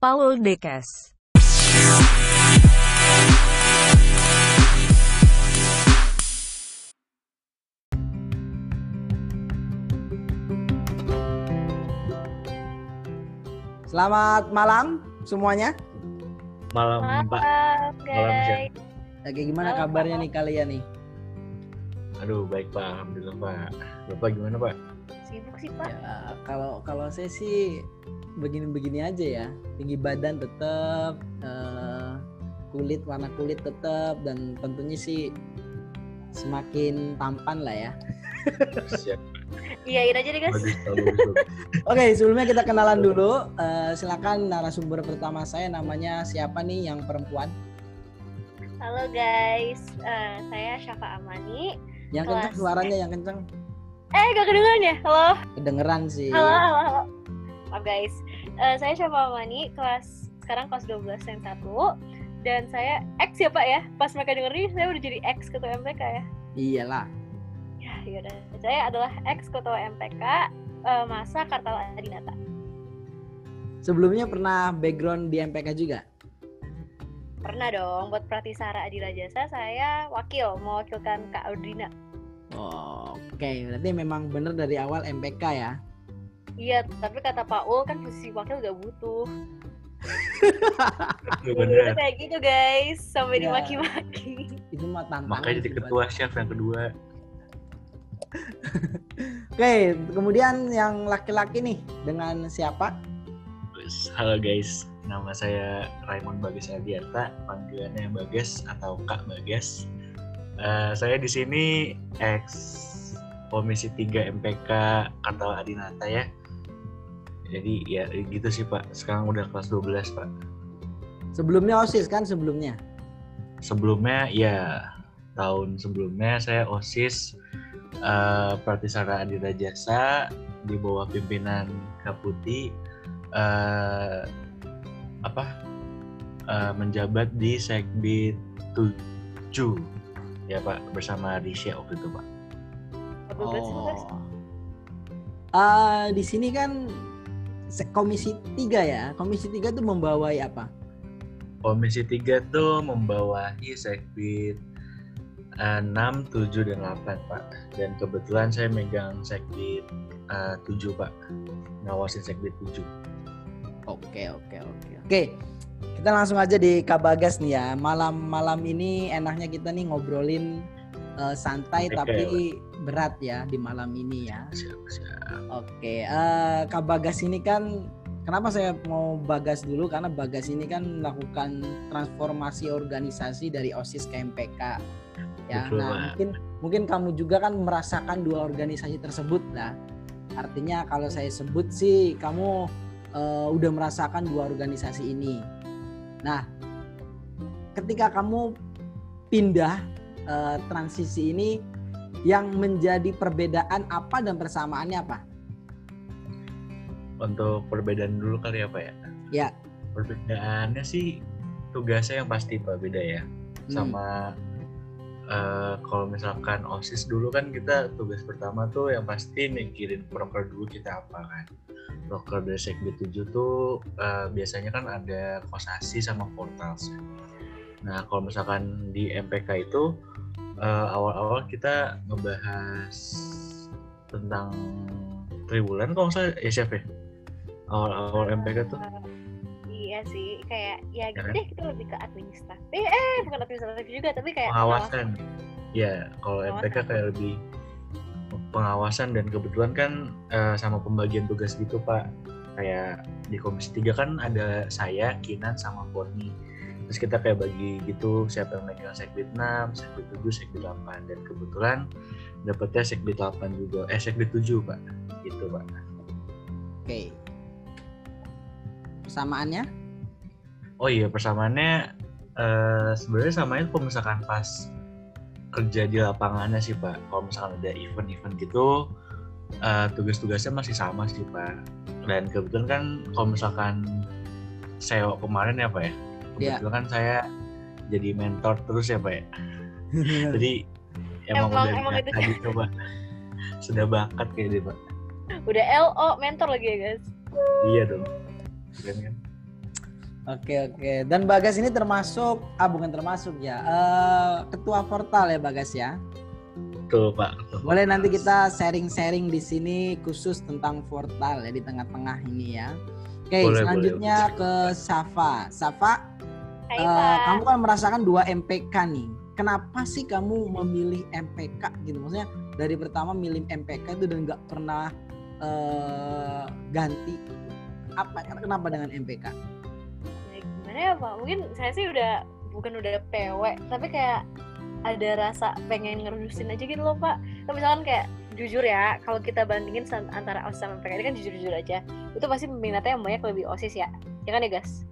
Paul Dekes. Selamat malam semuanya. Malam Mbak. Malam, Malam, Chef. guys. Lagi gimana Malam, kabarnya malam. nih kalian nih? Aduh baik Pak, Alhamdulillah Pak. Bapak gimana Pak? Sibuk sih, Pak. Ya, kalau kalau saya sih begini-begini aja ya. Tinggi badan tetap, eh, kulit warna kulit tetap dan tentunya sih semakin tampan lah ya. Siap. Iyain aja deh, guys. Oke, sebelumnya kita kenalan dulu. Eh, silakan narasumber pertama saya namanya siapa nih yang perempuan? Halo, guys. Eh, saya Syafa Amani. Yang Kelas. kenceng suaranya yang kenceng. Eh, gak kedengeran ya? Halo? Kedengeran sih. Halo, halo, halo. Maaf, guys. Eh, saya Syafa Amani, kelas sekarang kelas 12 yang 1. Dan saya X ya, Pak ya? Pas mereka denger ini, saya udah jadi X ketua MPK ya? Iyalah. Ya, yaudah. Saya adalah X ketua MPK eh, masa Kartal Adinata. Sebelumnya pernah background di MPK juga? Pernah dong, buat Pratisara Adila Jasa, saya wakil, mewakilkan Kak Audrina. Oh, Oke, berarti memang bener dari awal MPK ya. Iya, tapi kata Pak Ul kan posisi wakil gak butuh. Jadi bener. kayak gitu guys, sampai Ya. dimaki-maki. Itu mah tantangan. Makanya jadi ketua chef yang kedua. Oke, kemudian yang laki-laki nih dengan siapa? Halo guys, nama saya Raymond Bagas Adiata, panggilannya Bagas atau Kak Bagas. Eh, saya di sini ex Komisi 3 MPK Kartal Adinata ya. Jadi ya gitu sih Pak. Sekarang udah kelas 12 Pak. Sebelumnya OSIS kan sebelumnya. sebelumnya ya tahun sebelumnya saya osis eh Pratisara Adira Jasa di bawah pimpinan Kaputi eh apa eh, menjabat di Sekbid 7 ya Pak bersama Risha waktu itu Pak. Oh. Ah, di sini kan Komisi 3 ya. Komisi 3 tuh membawai apa? Komisi 3 tuh membawahi Sekbid eh, 6, 7, dan 8 Pak. Dan kebetulan saya megang Sekbid eh, 7 Pak. Ngawasin Sekbid 7. Oke, oke, oke. Oke. Kita langsung aja di Kabagas nih ya. Malam-malam ini enaknya kita nih ngobrolin eh, santai Oke, tapi berat ya di malam ini ya. Siap, siap. Oke, Kak Bagas ini kan kenapa saya mau Bagas dulu karena Bagas ini kan melakukan transformasi organisasi dari OSIS ke MPK. Ya, Betul, nah Pak. mungkin mungkin kamu juga kan merasakan dua organisasi tersebut lah. Artinya kalau saya sebut sih kamu eh, udah merasakan dua organisasi ini. Nah, ketika kamu pindah eh, transisi ini yang menjadi perbedaan apa dan persamaannya apa? Untuk perbedaan dulu kali apa ya? Ya. Perbedaannya sih tugasnya yang pasti Pak beda ya. Hmm. Sama eh, kalau misalkan OSIS dulu kan kita tugas pertama tuh yang pasti mikirin proker dulu kita apa kan. Proker dari Sekbid 7 tuh eh, biasanya kan ada kosasi sama portals. Nah kalau misalkan di MPK itu eh, awal-awal kita ngebahas tentang triwulan kalau saya ya chef ya awal-awal MPK tuh Iya sih, kayak ya gitu kan? deh kita lebih ke administratif. Eh, eh bukan administratif juga, tapi kayak pengawasan ya kalau Pengawasan. MPK kayak lebih pengawasan dan kebetulan kan eh, sama pembagian tugas gitu Pak kayak di komisi 3 kan ada saya Kinan sama Forni terus kita kayak bagi gitu siapa yang megang sekbid 6, sekbid 7, sekbid 8 dan kebetulan dapetnya sekbid 8 juga eh sekbid 7 Pak gitu Pak Oke. Persamaannya? Oh iya persamaannya eh sebenarnya samanya kalau misalkan pas kerja di lapangannya sih pak. Kalau misalkan ada event-event gitu eh, tugas-tugasnya masih sama sih pak. Dan kebetulan kan kalau misalkan SEO kemarin ya pak ya. Iya. Kebetulan kan saya jadi mentor terus ya pak ya. Jadi emang, Emang- udah emang itu. tadi pak. Sudah bakat kayak deh pak. udah LO mentor lagi ya guys. Iya dong. Keren kan? Oke oke. Dan Bagas ini termasuk, ah bukan termasuk ya, eh, ketua portal ya Bagas ya. Betul Pak. Betul. Boleh nanti kita sharing-sharing di sini khusus tentang portal ya di tengah-tengah ini ya. Oke, Boleh, selanjutnya ke Safa. Safa, Hai eh, Pak. kamu kan merasakan dua MPK nih. Kenapa sih kamu memilih MPK gitu? Maksudnya dari pertama milih MPK itu dan nggak pernah eh, ganti. Apa? Kenapa dengan MPK? Ya, gimana ya Pak? Mungkin saya sih udah bukan udah PW, tapi kayak ada rasa pengen ngerusin aja gitu loh Pak. Kalau misalkan kayak jujur ya, kalau kita bandingin antara OSIS sama MPK ini kan jujur-jujur aja. Itu pasti peminatnya yang banyak lebih OSIS ya. Ya kan ya guys?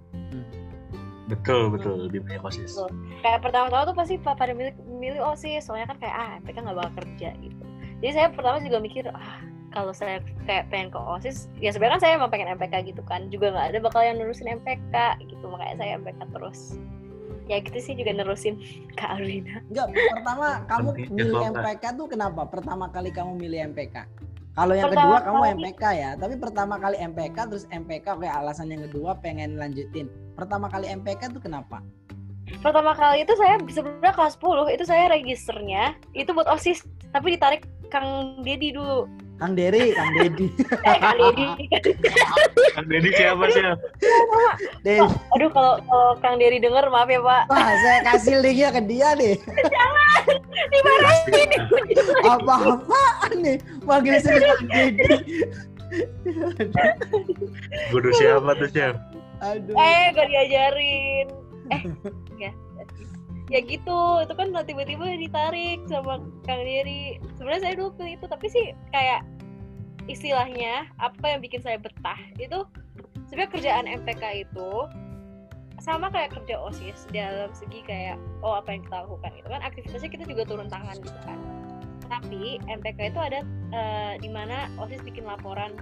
Betul betul lebih banyak osis. Betul. Kayak pertama-tama tuh pasti pa- pada milih, milih OSIS, soalnya kan kayak ah MPK nggak bakal kerja gitu. Jadi saya pertama juga mikir ah kalau saya kayak pengen ke OSIS, ya sebenarnya kan saya emang pengen MPK gitu kan. Juga nggak ada bakal yang nerusin MPK gitu, makanya saya MPK terus. Ya gitu sih juga nerusin Kak Arina. Enggak, pertama kamu milih. MPK tuh kenapa? Pertama kali kamu milih MPK. Kalau yang Pertama kedua kamu kali- MPK ya, tapi pertama kali MPK terus MPK oke alasan yang kedua pengen lanjutin. Pertama kali MPK tuh kenapa? Pertama kali itu saya sebenarnya kelas 10 itu saya registernya itu buat OSIS, tapi ditarik Kang Dedi dulu. Kang Dery, Kang Dedi. Eh Kang Dedi. Kang Deddy siapa sih? Deh, Aduh kalau kalau Kang Dedi denger maaf ya Pak. wah saya kasih linknya ke dia deh. Dimarahin. Apa-apaan nih? Manggil saya Kang Dedi. Guru siapa tuh Chef? Aduh. eh gak diajarin. Eh ya ya gitu. Itu kan tiba-tiba ditarik sama Kang Dery. Sebenarnya saya dulu pilih itu tapi sih kayak istilahnya apa yang bikin saya betah itu sebenarnya kerjaan MPK itu sama kayak kerja OSIS dalam segi kayak oh apa yang kita lakukan itu kan. Aktivitasnya kita juga turun tangan gitu kan. Tapi MPK itu ada eh, di mana OSIS bikin laporan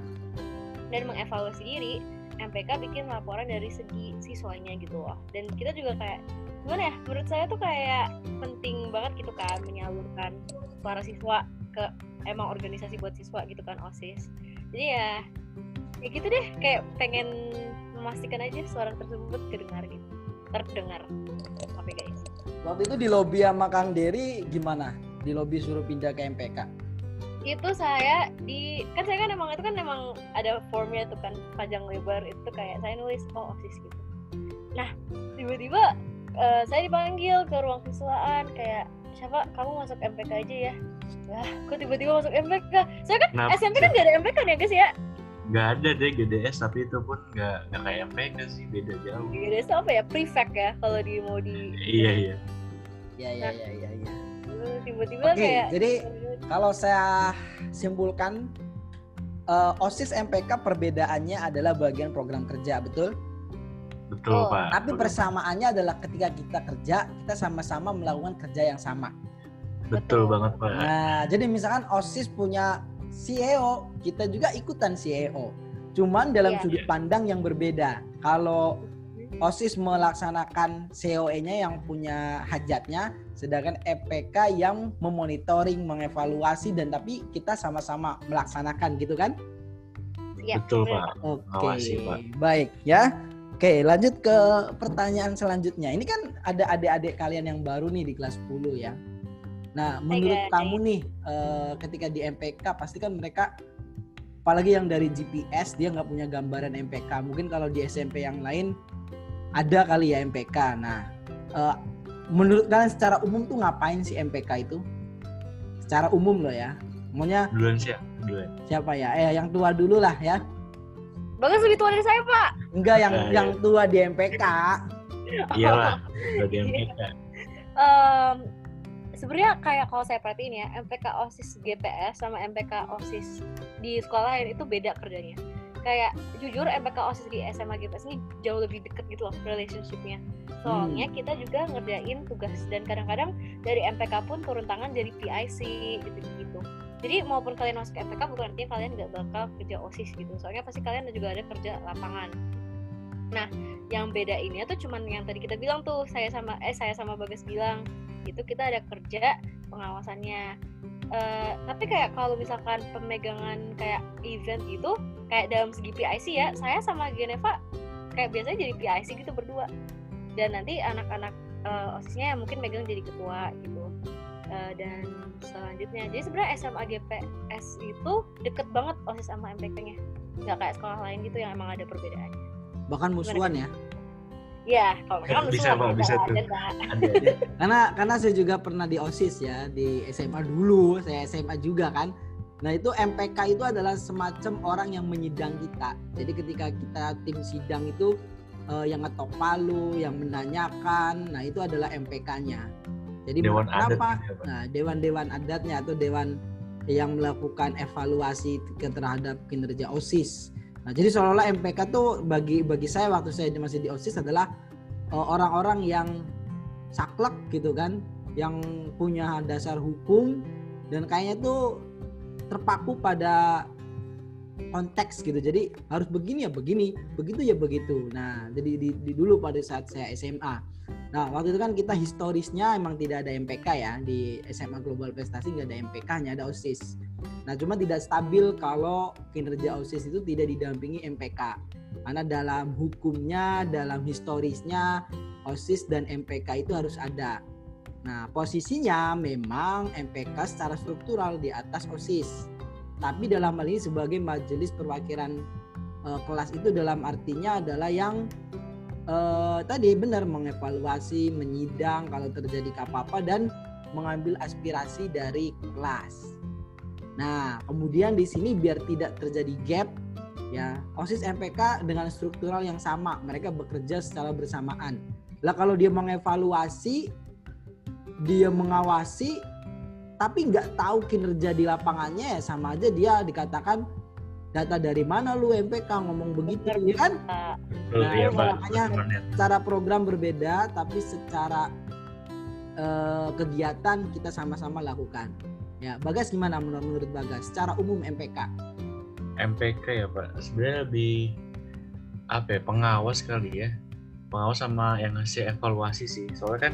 dan mengevaluasi diri MPK bikin laporan dari segi siswanya gitu loh dan kita juga kayak gimana ya menurut saya tuh kayak penting banget gitu kan menyalurkan suara siswa ke emang organisasi buat siswa gitu kan OSIS jadi ya ya gitu deh kayak pengen memastikan aja suara tersebut kedengar gitu terdengar oke guys Waktu itu di lobi sama Kang Dery gimana? Di lobi suruh pindah ke MPK. Itu saya di kan saya kan emang itu kan emang ada formnya tuh kan panjang lebar itu kayak saya nulis oh osis gitu. Nah tiba-tiba eh, saya dipanggil ke ruang siswaan kayak siapa? Kamu masuk MPK aja ya. Lah kok tiba-tiba masuk MPK saya kan Kenapa? SMP kan gak ada MPK ya guys ya? Gak ada deh GDS tapi itu pun gak, gak kayak MPK sih beda jauh. Itu apa ya? Prefect ya kalau di mau di Iya iya. Ya ya ya ya tiba-tiba Oke, kayak jadi kalau saya simpulkan eh, OSIS MPK perbedaannya adalah bagian program kerja, betul? Betul Oh, Pak. Tapi Betul. persamaannya adalah ketika kita kerja, kita sama-sama melakukan kerja yang sama. Betul banget Pak. Nah, jadi misalkan OSIS punya CEO, kita juga ikutan CEO. Cuman dalam Iya. sudut pandang yang berbeda. Kalau OSIS melaksanakan COE-nya yang punya hajatnya, sedangkan EPK yang memonitoring, mengevaluasi dan tapi kita sama-sama melaksanakan gitu kan? ya, Betul. Pak. Oke, Awasi, Pak. baik ya. Oke, lanjut ke pertanyaan selanjutnya. Ini kan ada adik-adik kalian yang baru nih di kelas 10 ya. Nah, menurut kamu nih eh, ketika di MPK pasti kan mereka apalagi yang dari GPS dia nggak punya gambaran MPK. Mungkin kalau di SMP yang lain ada kali ya MPK. Nah, eh, menurut kalian secara umum tuh ngapain sih MPK itu? Secara umum loh ya. Maunya Duluan sih ya. Duluan. siapa ya? Eh, yang tua dulu lah ya. Bagas lebih tua dari saya pak Enggak yang Nah, yang tua di MPK. Iyalah. Udah di MPK. Em, sebenarnya kayak kalau saya perhatiin ya MPK OSIS GPS sama MPK OSIS di sekolah lain itu beda kerjanya. Kayak jujur MPK OSIS di SMA GPS ini jauh lebih deket gitu loh relationshipnya. Soalnya kita juga ngerjain tugas dan kadang-kadang dari MPK pun turun tangan jadi PIC gitu gitu jadi maupun kalian masuk MPK bukan artinya kalian nggak bakal kerja OSIS gitu. Soalnya pasti kalian juga ada kerja lapangan nah yang beda ini tuh cuman yang tadi kita bilang tuh saya sama eh saya sama Bagas bilang itu kita ada kerja pengawasannya. Eh, tapi kayak kalau misalkan pemegangan kayak event gitu kayak dalam segi PIC ya saya sama Geneva kayak biasanya jadi PIC gitu berdua. Dan nanti anak-anak uh, osisnya mungkin megang jadi ketua gitu. Uh, dan selanjutnya jadi sebenarnya SMA GPS itu deket banget osis sama MPK-nya nggak kayak sekolah lain gitu yang emang ada perbedaannya bahkan musuhan ya Ya, kalau kan bisa pak, bisa tuh. Ada, karena karena saya juga pernah di osis ya di SMA dulu, saya SMA juga kan. Nah itu MPK itu adalah semacam orang yang menyidang kita. Jadi ketika kita tim sidang itu uh, yang ngetok palu, yang menanyakan, nah itu adalah MPK-nya. Jadi dewan kenapa? Adat nah dewan-dewan adatnya atau dewan yang melakukan evaluasi terhadap kinerja osis Nah, jadi seolah-olah MPK tuh bagi bagi saya waktu saya masih di OSIS adalah eh, orang-orang yang saklek gitu kan, yang punya dasar hukum dan kayaknya tuh terpaku pada konteks gitu. Jadi harus begini ya begini, begitu ya begitu. Nah, jadi di, di dulu pada saat saya SMA. Nah, waktu itu kan kita historisnya emang tidak ada MPK ya di SMA Global Prestasi nggak ada MPK, hanya ada OSIS. Nah, cuma tidak stabil kalau kinerja OSIS itu tidak didampingi MPK. Karena dalam hukumnya, dalam historisnya, OSIS dan MPK itu harus ada. Nah, posisinya memang MPK secara struktural di atas OSIS. Tapi dalam hal ini sebagai majelis perwakilan uh, kelas itu dalam artinya adalah yang uh, tadi benar mengevaluasi, menyidang kalau terjadi apa-apa dan mengambil aspirasi dari kelas. Nah, kemudian di sini biar tidak terjadi gap ya, OSIS MPK dengan struktural yang sama, mereka bekerja secara bersamaan. Lah kalau dia mengevaluasi, dia mengawasi tapi nggak tahu kinerja di lapangannya ya sama aja dia dikatakan data dari mana lu MPK ngomong begitu ya kan? Nah, iya, makanya cara program berbeda tapi secara uh, kegiatan kita sama-sama lakukan. Ya, Bagas gimana menurut, menurut Bagas? Secara umum MPK? MPK ya Pak, sebenarnya lebih apa ya pengawas kali ya, pengawas sama yang ngasih evaluasi sih. Soalnya kan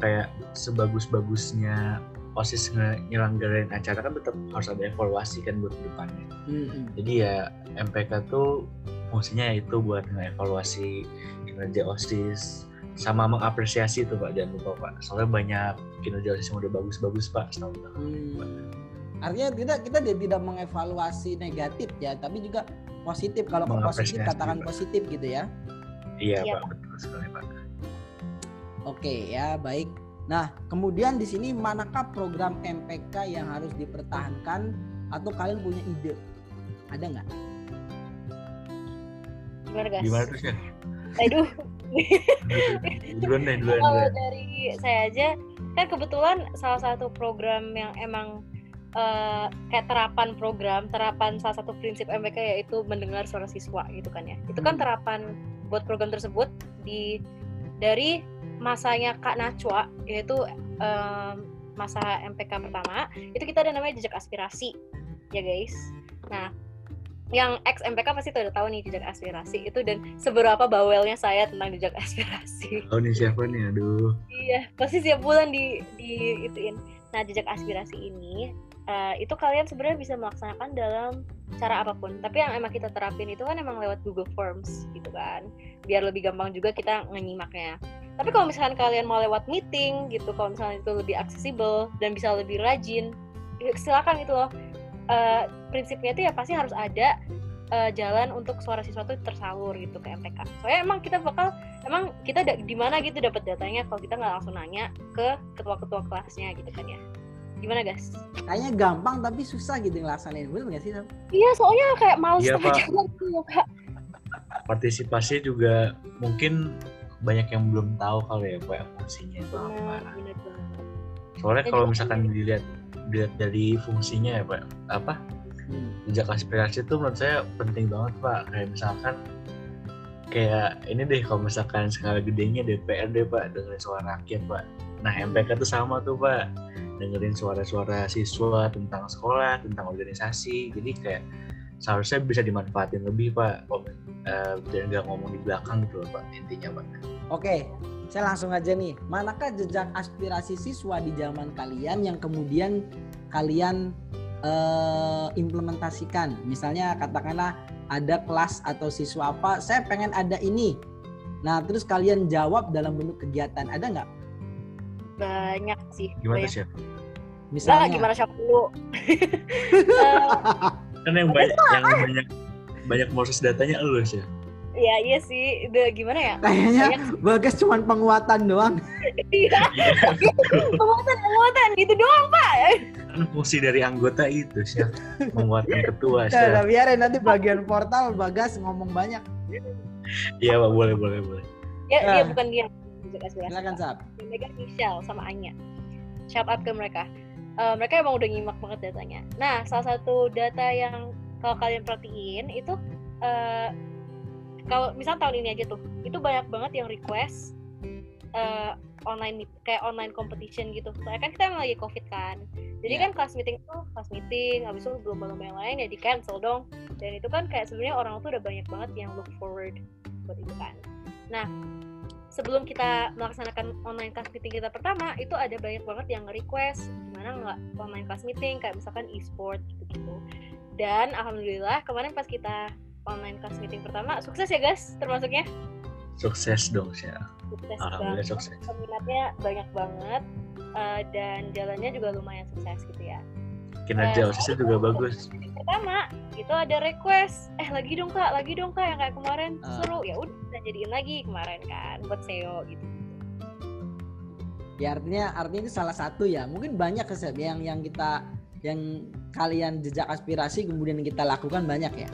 kayak sebagus-bagusnya osis nyelenggarain acara kan tetap harus ada evaluasi kan buat depannya. Mm-hmm. Jadi ya MPK tuh fungsinya itu buat ngevaluasi kinerja osis, sama mengapresiasi itu pak. Jangan lupa pak. Soalnya banyak kinerja yang udah bagus-bagus pak setahu hmm. artinya kita kita tidak mengevaluasi negatif ya tapi juga positif. Kalau positif katakan pak. positif gitu ya. Iya, iya pak. Betul sekali pak. Oke ya baik nah kemudian di sini manakah program MPK yang harus dipertahankan atau kalian punya ide? Ada nggak? Gimana guys gimana tuh sih aduh. Duluan deh duluan kalau dari saya aja kan kebetulan salah satu program yang emang uh, kayak terapan program terapan salah satu prinsip MPK yaitu mendengar suara siswa gitu kan ya. Itu kan hmm. terapan buat program tersebut di dari masanya Kak Nachwa yaitu um, masa MPK pertama itu kita ada namanya jejak aspirasi ya guys nah yang ex MPK pasti udah tahu nih jejak aspirasi itu dan seberapa bawelnya saya tentang jejak aspirasi. Oh nih siapa nih, aduh. Iya, pasti siap bulan di di ituin. Nah jejak aspirasi ini uh, itu kalian sebenarnya bisa melaksanakan dalam cara apa pun. Tapi yang emang kita terapin itu kan emang lewat Google Forms gitu kan, biar lebih gampang juga kita ngenyimaknya. Tapi kalau misalkan kalian mau lewat meeting gitu, kalau misalnya itu lebih aksesibel dan bisa lebih rajin, ya silakan gitu loh uh, prinsipnya itu ya pasti harus ada uh, jalan untuk suara siswa itu tersalur gitu ke MPK. Soalnya emang kita bakal emang kita di mana gitu dapat datanya kalau kita nggak langsung nanya ke ketua-ketua kelasnya gitu kan ya. Gimana guys? Kayaknya gampang tapi susah gitu ngelaksanain. Bener nggak sih Sam? Iya soalnya kayak mau iya, setengah jalan gitu kak. Partisipasi juga mungkin banyak yang belum tahu kali ya Pak fungsinya itu apa. Soalnya kalau misalkan dilihat dilihat dari fungsinya ya pak apa hmm. jejak aspirasi itu menurut saya penting banget pak. Kayak misalkan kayak ini deh kalau misalkan skala gedenya DPRD pak dengerin suara rakyat pak. Nah MPK tuh sama tuh pak. Dengerin suara-suara siswa tentang sekolah tentang organisasi. Jadi kayak seharusnya bisa dimanfaatin lebih pak uh, dan nggak ngomong di belakang gitu loh pak intinya pak oke saya langsung aja nih, manakah jejak aspirasi siswa di zaman kalian yang kemudian kalian uh, implementasikan? Misalnya katakanlah ada kelas atau siswa apa, saya pengen ada ini. Nah, terus kalian jawab dalam bentuk kegiatan, ada nggak? Banyak sih. Gimana banyak. sih? Nah, Misalnya, gimana siapa dulu? Eh, Kan yang banyak yang banyak banyak proses datanya lu sih. Iya iya sih, udah gimana ya? kayaknya Banyak Bagas cuma penguatan doang. Iya, penguatan penguatan gitu doang pak. Kan fungsi dari anggota itu sih menguatkan ketua sih. Udah, udah, biarin nanti bagian portal Bagas ngomong banyak. Iya pak boleh boleh boleh. Ya Ah. bukan dia. Silakan. Yang megang Michelle sama Anya. Shout out ke mereka. Eh, mereka emang udah nyimak banget datanya. Nah, salah satu data yang kalau kalian perhatiin itu eh kalau misal tahun ini aja tuh, itu banyak banget yang request eh, online kayak online competition gitu. Soalnya kan kita emang lagi covid kan. Jadi Iya. kan kelas meeting tuh kelas meeting, habis itu belum lomba yang lain ya di cancel dong. Dan itu kan kayak sebenarnya orang tuh udah banyak banget yang look forward buat itu kan. Nah, sebelum kita melaksanakan online class meeting kita pertama itu ada banyak banget yang nge-request gimana nggak online class meeting kayak misalkan e-sport gitu-gitu dan alhamdulillah kemarin pas kita online class meeting pertama sukses ya guys termasuknya Sukses dong sih. sukses Alhamdulillah banget sukses. peminatnya banyak banget eh, dan jalannya juga lumayan sukses gitu ya Kinerja Eh, osisnya juga bagus. pertama itu ada request eh lagi dong kak lagi dong kak yang kayak kemarin Ah. seru ya udah kita jadiin lagi kemarin kan buat SEO gitu Ya artinya artinya itu salah satu ya. Mungkin banyak kesep yang yang kita yang kalian jejak aspirasi kemudian kita lakukan banyak ya.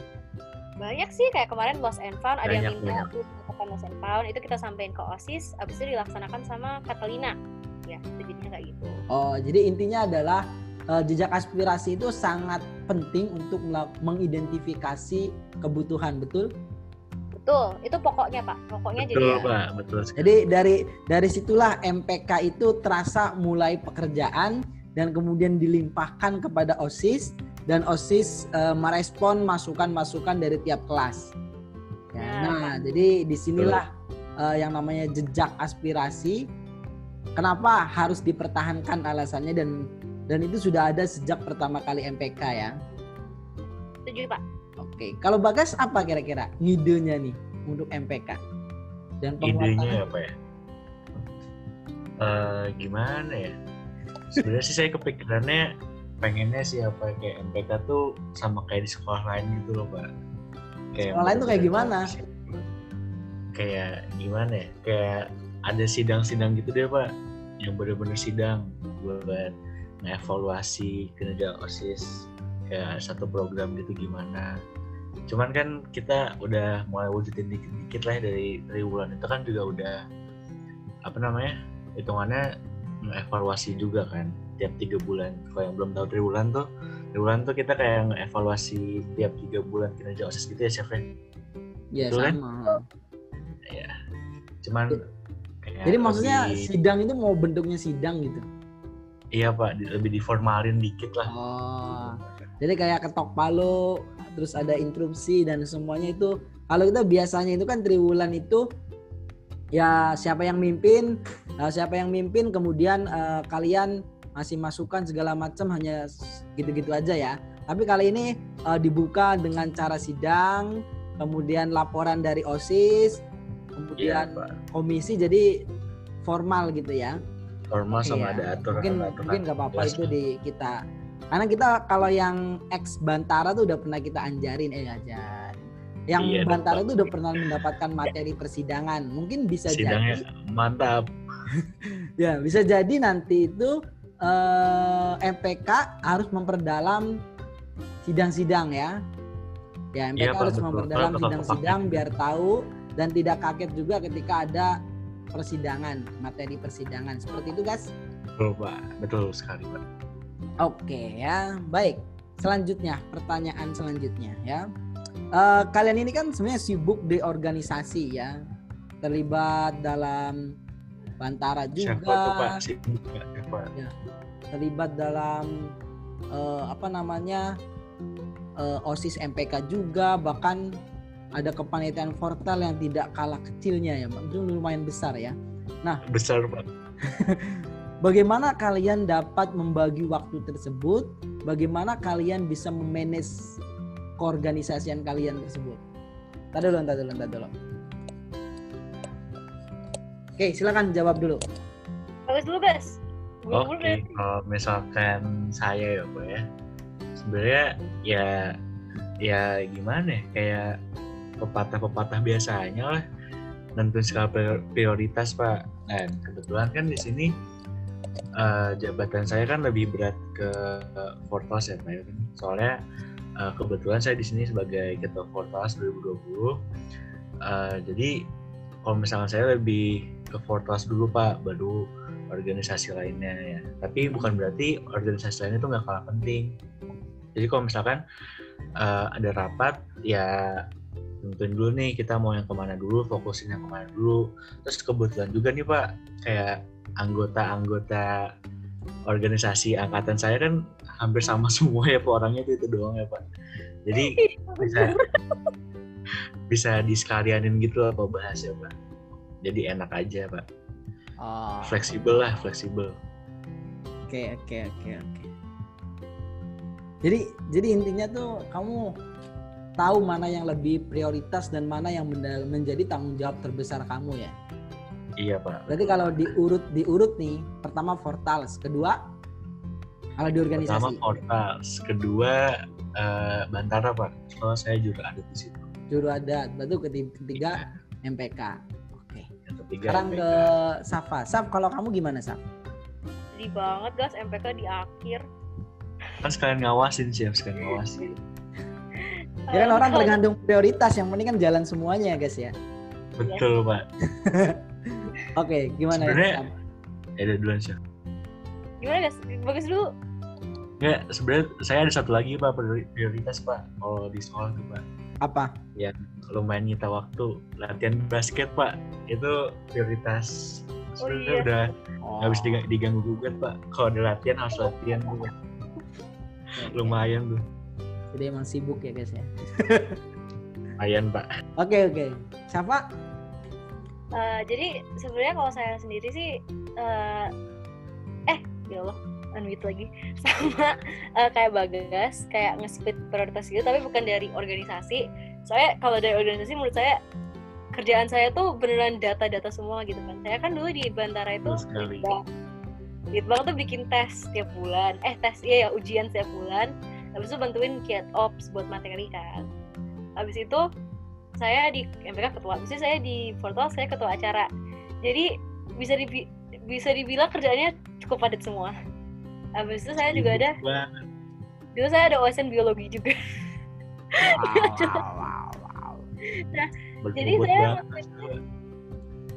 banyak sih kayak kemarin lost and found ada yang Banyak, minta aku melakukan lost and found itu kita sampein ke osis abis itu dilaksanakan sama Catalina ya itu jadinya kayak gitu Oh, jadi intinya adalah eh, jejak aspirasi itu sangat penting untuk mengidentifikasi kebutuhan, betul? betul itu pokoknya pak pokoknya jadi Betul ya, pak, betul sekali. Jadi dari dari situlah MPK itu terasa mulai pekerjaan dan kemudian dilimpahkan kepada OSIS dan OSIS eh, merespon masukan-masukan dari tiap kelas. Ya, Nah. nah, jadi di sinilah eh, yang namanya jejak aspirasi. Kenapa harus dipertahankan alasannya dan dan itu sudah ada sejak pertama kali MPK ya. setuju pak Oke, kalau Bagas apa kira-kira ngidenya nih untuk MPK dan penguatan? Idenya apa ya? Eh gimana ya? Sebenarnya sih saya kepikirannya pengennya sih apa kayak MPK tuh sama kayak di sekolah lain gitu loh pak. Kayak Sekolah lain tuh kayak gimana? Kayak gimana ya? Kayak ada sidang-sidang gitu deh pak, yang bener-bener sidang buat ngevaluasi kinerja osis kayak satu program gitu gimana. Cuman kan kita udah mulai wujudin dikit-dikit lah dari triwulan itu kan juga udah apa namanya hitungannya ngevaluasi juga kan tiap tiga bulan. Kalau yang belum tahu triwulan tuh, triwulan tuh kita kayak ngevaluasi tiap tiga bulan kinerja osis gitu ya chef ya. Ya Betul kan? sama. Ya. Cuman kayak Jadi maksudnya lebih- sidang itu mau bentuknya sidang gitu. Iya pak lebih diformalin dikit lah. Oh. Jadi kayak ketok palu, terus ada interupsi dan semuanya itu kalau kita biasanya itu kan triwulan itu ya siapa yang mimpin, eh, siapa yang mimpin kemudian eh, kalian masih masukan segala macam hanya gitu-gitu aja ya. Tapi kali ini eh, dibuka dengan cara sidang, kemudian laporan dari OSIS, Iya kemudian pak. komisi jadi formal gitu ya. Formal sama Iya. ada aturan. mungkin aturan. mungkin nggak apa-apa itu Pak. di kita karena kita kalau yang ex Bantara tuh udah pernah kita anjarin eh ajar yang Iya Bantara tuh udah pernah mendapatkan materi persidangan mungkin bisa Sidangnya jadi mantap. ya bisa jadi nanti itu eh, MPK harus memperdalam sidang-sidang ya ya MPK Pak, harus betul. memperdalam sidang-sidang pakai- biar tahu dan tidak kaget juga ketika ada persidangan materi persidangan seperti itu guys Betul pak, betul sekali pak. Oke ya, baik. Selanjutnya, pertanyaan selanjutnya ya. Eh, kalian ini kan sebenarnya sibuk di organisasi ya, terlibat dalam Bantara Siapa tuh pak? juga, nggak, Siapa? terlibat dalam eh, apa namanya eh, osis MPK juga, bahkan ada kepanitiaan portal yang tidak kalah kecilnya ya, itu lumayan besar ya. Besar pak. Bagaimana kalian dapat membagi waktu tersebut? Bagaimana kalian bisa memanage keorganisasian kalian tersebut? Tadi dulu, tadi dulu, tadi dulu. Oke, silakan jawab dulu. Bagus dulu. Buru-buru Oke, kalau misalkan saya ya, Pak ya. Sebenarnya ya ya gimana ya? Kayak pepatah-pepatah biasanya lah. Nentuin skala prior- prioritas, Pak. Dan kebetulan kan di sini eh, jabatan saya kan lebih berat ke Fortos ya, Pak. ya. Soalnya eh, kebetulan saya di sini sebagai ketua Fortos 2020. Eh, jadi kalau misalnya saya lebih ke Fortos dulu, Pak, baru organisasi lainnya ya. Tapi bukan berarti organisasi lainnya itu nggak kalah penting. Jadi kalau misalkan eh, ada rapat, ya tentuin dulu nih kita mau yang ke mana dulu, fokusin yang ke mana dulu. Terus kebetulan juga nih Pak, kayak anggota-anggota organisasi angkatan saya kan hampir sama semua ya Pak orangnya itu, itu doang ya Pak. Jadi bisa bisa disekalianin gitu lah Pak bahas ya Pak. Jadi enak aja Pak Oh, fleksibel lah fleksibel Oke, oke, oke, oke. Jadi, jadi intinya tuh kamu tahu mana yang lebih prioritas dan mana yang menjadi tanggung jawab terbesar kamu ya. iya pak Berarti kalau diurut diurut nih, pertama Fortals, kedua kalau di pertama organisasi Portals kedua eh, Bantara pak soalnya saya juga ada di situ juru adat, baru ketiga, ketiga MPK. Oke. yang ketiga Sekarang MPK. ke Safa. Saf, kalau kamu gimana Saf? Sedih banget, Gas. MPK di akhir. kan sekalian ngawasin sih sekalian ngawasin Ya kan Eh, orang tergantung prioritas, yang penting kan jalan semuanya ya guys ya. betul pak Oke, gimana Sebenarnya- ya ada duluan sih Gimana, Gas? Bagus dulu. Nggak, sebenarnya saya ada satu lagi pak priori- prioritas pak kalau di sekolah tuh pak Apa? lumayan nyita waktu latihan basket pak itu prioritas Oh, sebenarnya iya. udah Oh. nggak bisa diga- diganggu gugat pak kalau ada latihan harus latihan lumayan tuh Jadi emang sibuk ya guys ya. lumayan pak. Oke oke. Siapa? Eh, jadi sebenarnya kalau saya sendiri sih eh eh ya Allah unmute lagi. Sama eh, kayak bagas kayak nge-split prioritas gitu tapi bukan dari organisasi. Soalnya kalau dari organisasi menurut saya kerjaan saya tuh beneran data-data semua gitu kan. Saya kan dulu di Bantara itu lead lead banget tuh bikin tes setiap bulan. Eh tes iya ya ujian setiap bulan habis itu bantuin kiat ops buat materi kan habis itu saya di MPK ketua maksudnya saya di Portal saya ketua acara jadi bisa dibi bisa dibilang kerjaannya cukup padat semua habis itu saya juga ada banget. dulu saya ada OSN biologi juga Wow, wow, wow. Jadi Berbobot saya Mas.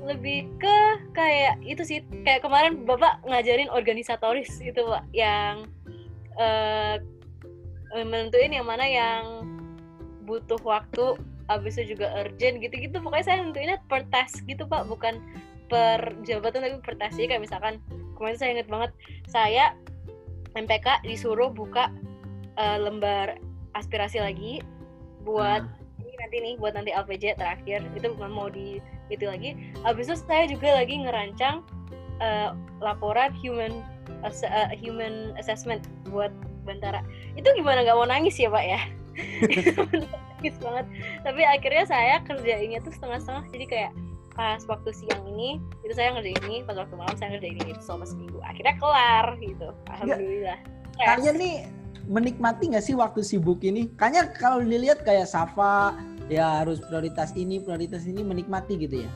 lebih ke kayak itu sih kayak kemarin bapak ngajarin organisatoris itu pak yang eh menentuin yang mana yang butuh waktu habis itu juga urgent gitu-gitu. Pokoknya saya nentuinnya per task gitu pak. Bukan per jabatan tapi per task. Jadi kayak misalkan kemarin saya inget banget saya MPK disuruh buka eh, lembar aspirasi lagi buat ini nanti nih buat nanti LPJ terakhir. Itu mau di itu lagi. Habis itu saya juga lagi ngerancang eh, laporan human eh, human assessment buat Bantara itu gimana? Nggak mau nangis ya pak ya? Nangis banget. Tapi akhirnya saya kerjainnya tuh setengah-setengah. Jadi kayak pas waktu siang ini itu saya ngerjain ini pas waktu malam saya ngerjain ini selama seminggu. Akhirnya kelar gitu. Alhamdulillah. Stres. Kalian nih menikmati nggak sih waktu sibuk ini? Kayaknya kalau dilihat kayak Safa ya harus prioritas ini, prioritas ini menikmati gitu ya.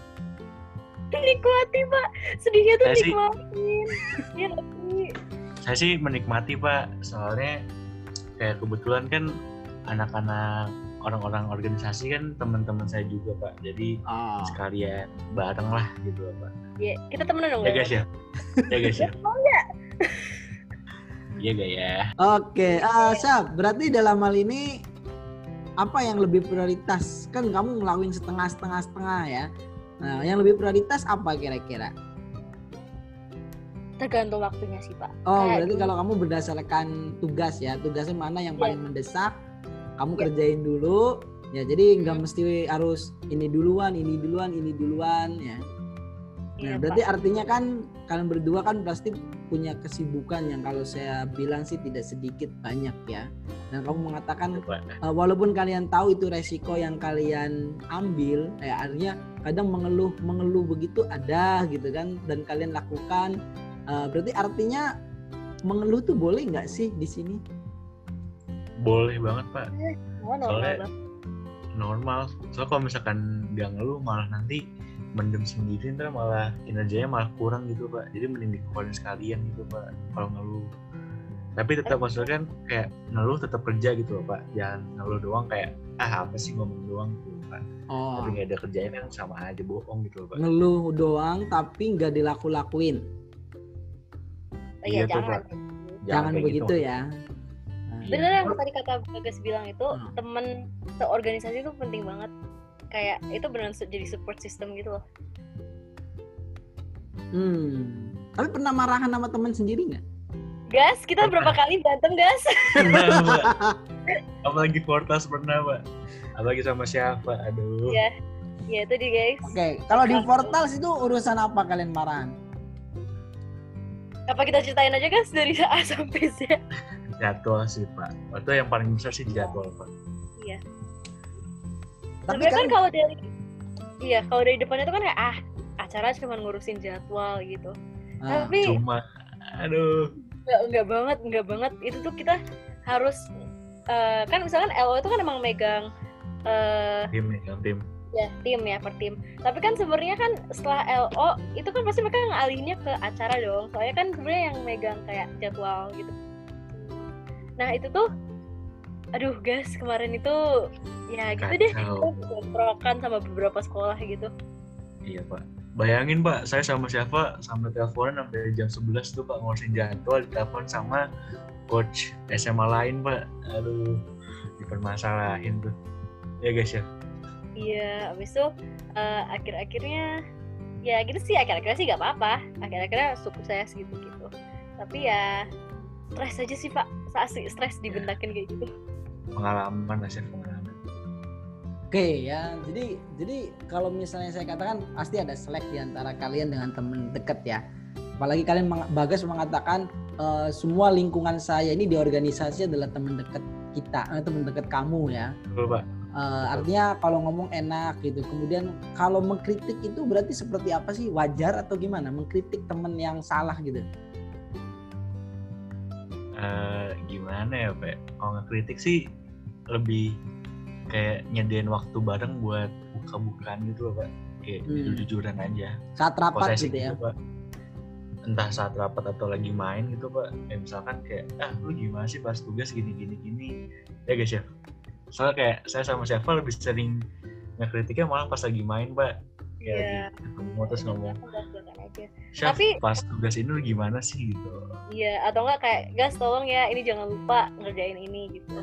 nikmati pak. Sedihnya tuh nikmatin. Sih? Saya sih menikmati pak soalnya kayak kebetulan kan anak-anak orang-orang organisasi kan teman-teman saya juga pak jadi Oh. sekalian bareng lah gitu pak Iya, kita temenan dong ya guys ya ya guys ya iya gak ya Oke, ah Saf, berarti dalam hal ini apa yang lebih prioritas? Kan kamu ngelakuin setengah-setengah setengah ya. Nah, yang lebih prioritas apa kira-kira? Tergantung waktunya sih pak Oh, Kayak berarti dulu- kalau kamu berdasarkan tugas ya, tugasnya mana yang Iya. paling mendesak, kamu Iya. kerjain dulu. Ya, jadi nggak Hmm. mesti harus ini duluan, ini duluan, ini duluan ya. Iya, Nah, berarti Pak. artinya kan kalian berdua kan pasti punya kesibukan yang kalau saya bilang sih tidak sedikit banyak ya. Dan kamu mengatakan uh, walaupun kalian tahu itu resiko yang kalian ambil, ya artinya kadang mengeluh mengeluh begitu ada gitu kan dan kalian lakukan. Uh, berarti artinya mengeluh tuh boleh nggak sih di sini? Boleh banget pak. Oh, normal Soalnya- banget. Normal. Soalnya kalau misalkan nggak ngeluh malah nanti mendem sendiri ntar malah kinerjanya malah kurang gitu pak. Jadi mending dikeluarin sekalian gitu pak. Kalau ngeluh. Tapi tetap maksudnya kan kayak ngeluh tetap kerja gitu loh pak. Jangan ngeluh doang kayak ah apa sih ngomong doang gitu pak. Oh, Tapi nggak ada kerjaan yang sama aja bohong gitu loh pak. ngeluh doang tapi nggak dilaku-lakuin. Oh, iya, Iya tuh, jangan. Pak. Jangan kayak begitu gitu. ya. Nah, Bener yang tadi kata Bagas bilang itu Hmm. temen seorganisasi itu penting banget. Kayak itu se- jadi support system gitu loh. Hmm. Tapi pernah marahan sama teman sendiri nggak? Gas, kita berapa kali berantem gas? Apalagi Fortas pernah pak. Apalagi sama siapa? Aduh. Iya. Ya itu dia guys. Oke, kalau di Portals itu urusan apa kalian marahan? Apa kita ceritain aja guys dari A sampai Z? Jadwal sih pak. Itu yang paling besar sih jadwal pak. Iya. Tapi Sebenarnya kan kan kalau dari Iya, kalau dari depannya itu kan kayak ah acara cuma ngurusin jadwal gitu. ah, Tapi Cuma, aduh. enggak enggak banget, enggak banget. Itu tuh kita harus eh, kan misalkan LO itu kan emang megang eh Tim yang tim. Ya tim ya per tim tapi kan sebenarnya kan setelah LO itu kan pasti mereka ngalihinnya ke acara dong soalnya kan sebenarnya yang megang kayak jadwal gitu nah itu tuh aduh guys kemarin itu ya gitu deh Kacau. kita bentrokan sama beberapa sekolah gitu Iya pak. Bayangin pak, saya sama siapa sampai teleponan sampai jam 11 tuh pak ngurusin jadwal ditelepon sama coach SMA lain pak. Aduh, dipermasalahin tuh. Ya guys ya. Iya abis itu eh, akhir-akhirnya ya gitu sih akhir-akhirnya sih gak apa-apa akhir-akhirnya sukses gitu gitu tapi ya stres aja sih pak asli stres dibentakin kayak gitu Pengalaman lah sih pengalaman. Oke ya, jadi jadi kalau misalnya saya katakan pasti ada selek di antara kalian dengan teman dekat ya. Apalagi kalian meng- Bagas mengatakan eh, semua lingkungan saya ini di organisasi adalah teman dekat kita, eh, teman dekat kamu ya. Betul pak. Eh, artinya kalau ngomong enak gitu. Kemudian kalau mengkritik itu berarti seperti apa sih? Wajar atau gimana? Mengkritik teman yang salah gitu. Eh, gimana ya pak? Kalau ngekritik sih lebih kayak nyediain waktu bareng buat buka-bukaan gitu loh pak. Kayak Hmm. jujur-jujuran aja. Saat rapat posesif gitu ya. pak entah saat rapat atau lagi main gitu pak kayak misalkan kayak ah lu gimana sih pas tugas gini gini gini ya guys ya soalnya kayak saya sama Syafa lebih sering ngekritiknya malah pas lagi main pak Iya. kayak ketemu terus ngomong. Syaf Tapi- pas tugas ini lu gimana sih gitu Iya, atau enggak kayak gas tolong ya ini jangan lupa ngerjain ini gitu.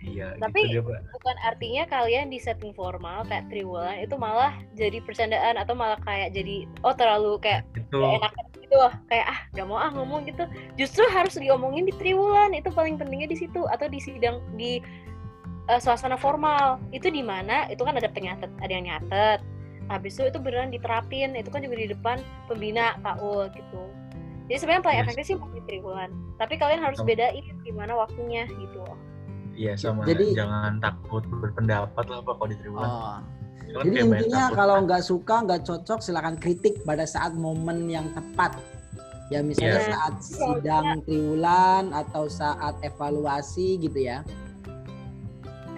iya Tapi- gitu dia pak Bukan artinya kalian di setting formal kayak triwulan itu malah jadi percandaan atau malah kayak jadi oh terlalu kayak itu enak gitu loh. Kayak ah gak mau ah ngomong gitu. Justru harus diomongin di triwulan itu paling pentingnya di situ atau di sidang di eh, suasana formal. Itu di mana itu kan ada penyatet, ada yang nyatet. Habis itu itu beneran diterapin. Itu kan juga di depan pembina KUL gitu. Jadi sebenarnya paling Yes. efektif sih di triwulan. Tapi kalian harus Sama. bedain gimana waktunya gitu iya sama Jadi- jangan takut berpendapat lah pak kalau di tribulan Oh. Jadi intinya kalau nggak suka nggak cocok silakan kritik pada saat momen yang tepat. Ya misalnya Iya. saat sidang triwulan atau saat evaluasi gitu ya.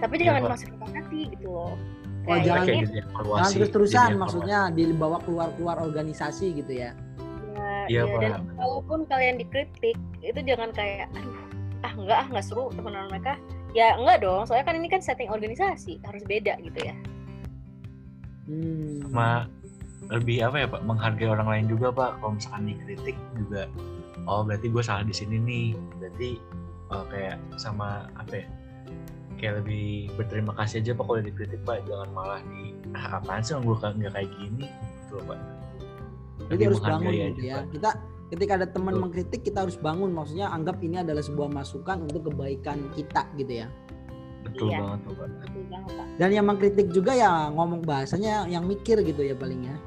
Tapi Iya, jangan Pak. masuk ke hati gitu loh. Oh, Kayak jangan- ini, kayak jadi evaluasi, Jangan terus-terusan jadi evaluasi. maksudnya dibawa keluar-keluar organisasi gitu ya. ya, Iya, ya, dan Pak. kalaupun kalian dikritik itu jangan kayak aduh ah enggak ah nggak seru temenan mereka ya enggak dong soalnya kan ini kan setting organisasi harus beda gitu ya Hmm. sama lebih apa ya pak menghargai orang lain juga pak kalau misalkan dikritik juga oh berarti gue salah di sini nih berarti oh, kayak sama apa ya kayak lebih berterima kasih aja pak kalau dikritik pak jangan malah di ah, apaan sih gue nggak kayak gini gitu loh pak Jadi Lebih harus bangun aja, ya. Pak. Kita ketika ada teman Betul. mengkritik kita harus bangun maksudnya anggap ini adalah sebuah masukan untuk kebaikan kita gitu ya. betul Iya. banget tuh pak betul banget pak Dan yang mengkritik juga ya ngomong bahasanya yang mikir gitu ya palingnya.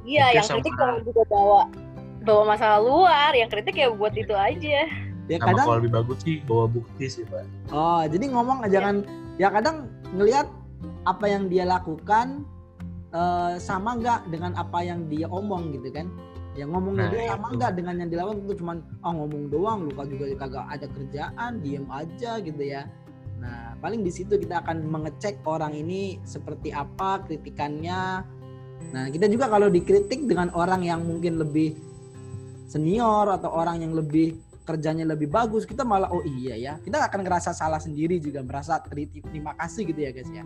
Iya, yang kritik sama- jangan juga bawa bawa masalah luar, yang kritik ya buat itu aja. Ya sama kadang kalau lebih bagus sih bawa bukti sih pak Oh, jadi ngomong jangan ya kadang ngelihat apa yang dia lakukan eh, sama nggak dengan apa yang dia omong gitu kan? Ya ngomongnya Nah, dia sama nggak dengan yang dilakukan itu cuman ah ngomong doang, luka juga kagak ada kerjaan, diem aja gitu ya. Nah, paling di situ kita akan mengecek orang ini seperti apa kritikannya. Nah, kita juga kalau dikritik dengan orang yang mungkin lebih senior atau orang yang lebih kerjanya lebih bagus, kita malah oh iya ya. Kita akan ngerasa salah sendiri juga, merasa teri- terima kasih gitu ya guys ya.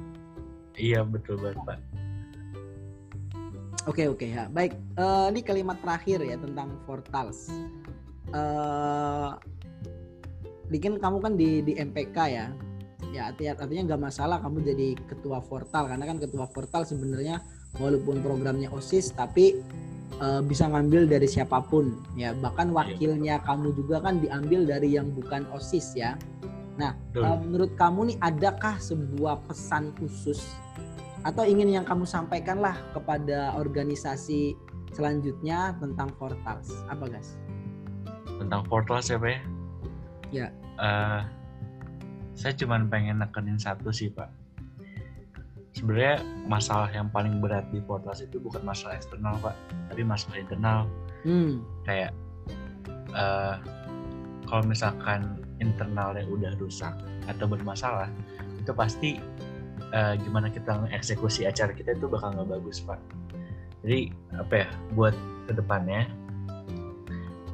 iya betul banget pak Oke oke ya baik. Eh, ini kalimat terakhir ya tentang portals. Eh, bikin kamu kan di di MPK ya. Ya artinya artinya nggak masalah kamu jadi ketua portal karena kan ketua portal sebenarnya walaupun programnya osis tapi eh, bisa ngambil dari siapa pun ya bahkan wakilnya kamu juga kan diambil dari yang bukan osis ya. Nah. Eh, menurut kamu nih adakah sebuah pesan khusus atau ingin yang kamu sampaikan lah kepada organisasi selanjutnya tentang Portals apa guys? tentang portal siapa ya Ya. Eh, saya cuman pengen nekenin satu sih pak sebenarnya masalah yang paling berat di portal itu bukan masalah eksternal pak tapi masalah internal. Hmm, kayak eh kalau misalkan internalnya udah rusak atau bermasalah itu pasti eh, gimana kita mengeksekusi acara kita itu bakal nggak bagus pak. Jadi apa ya buat ke depannya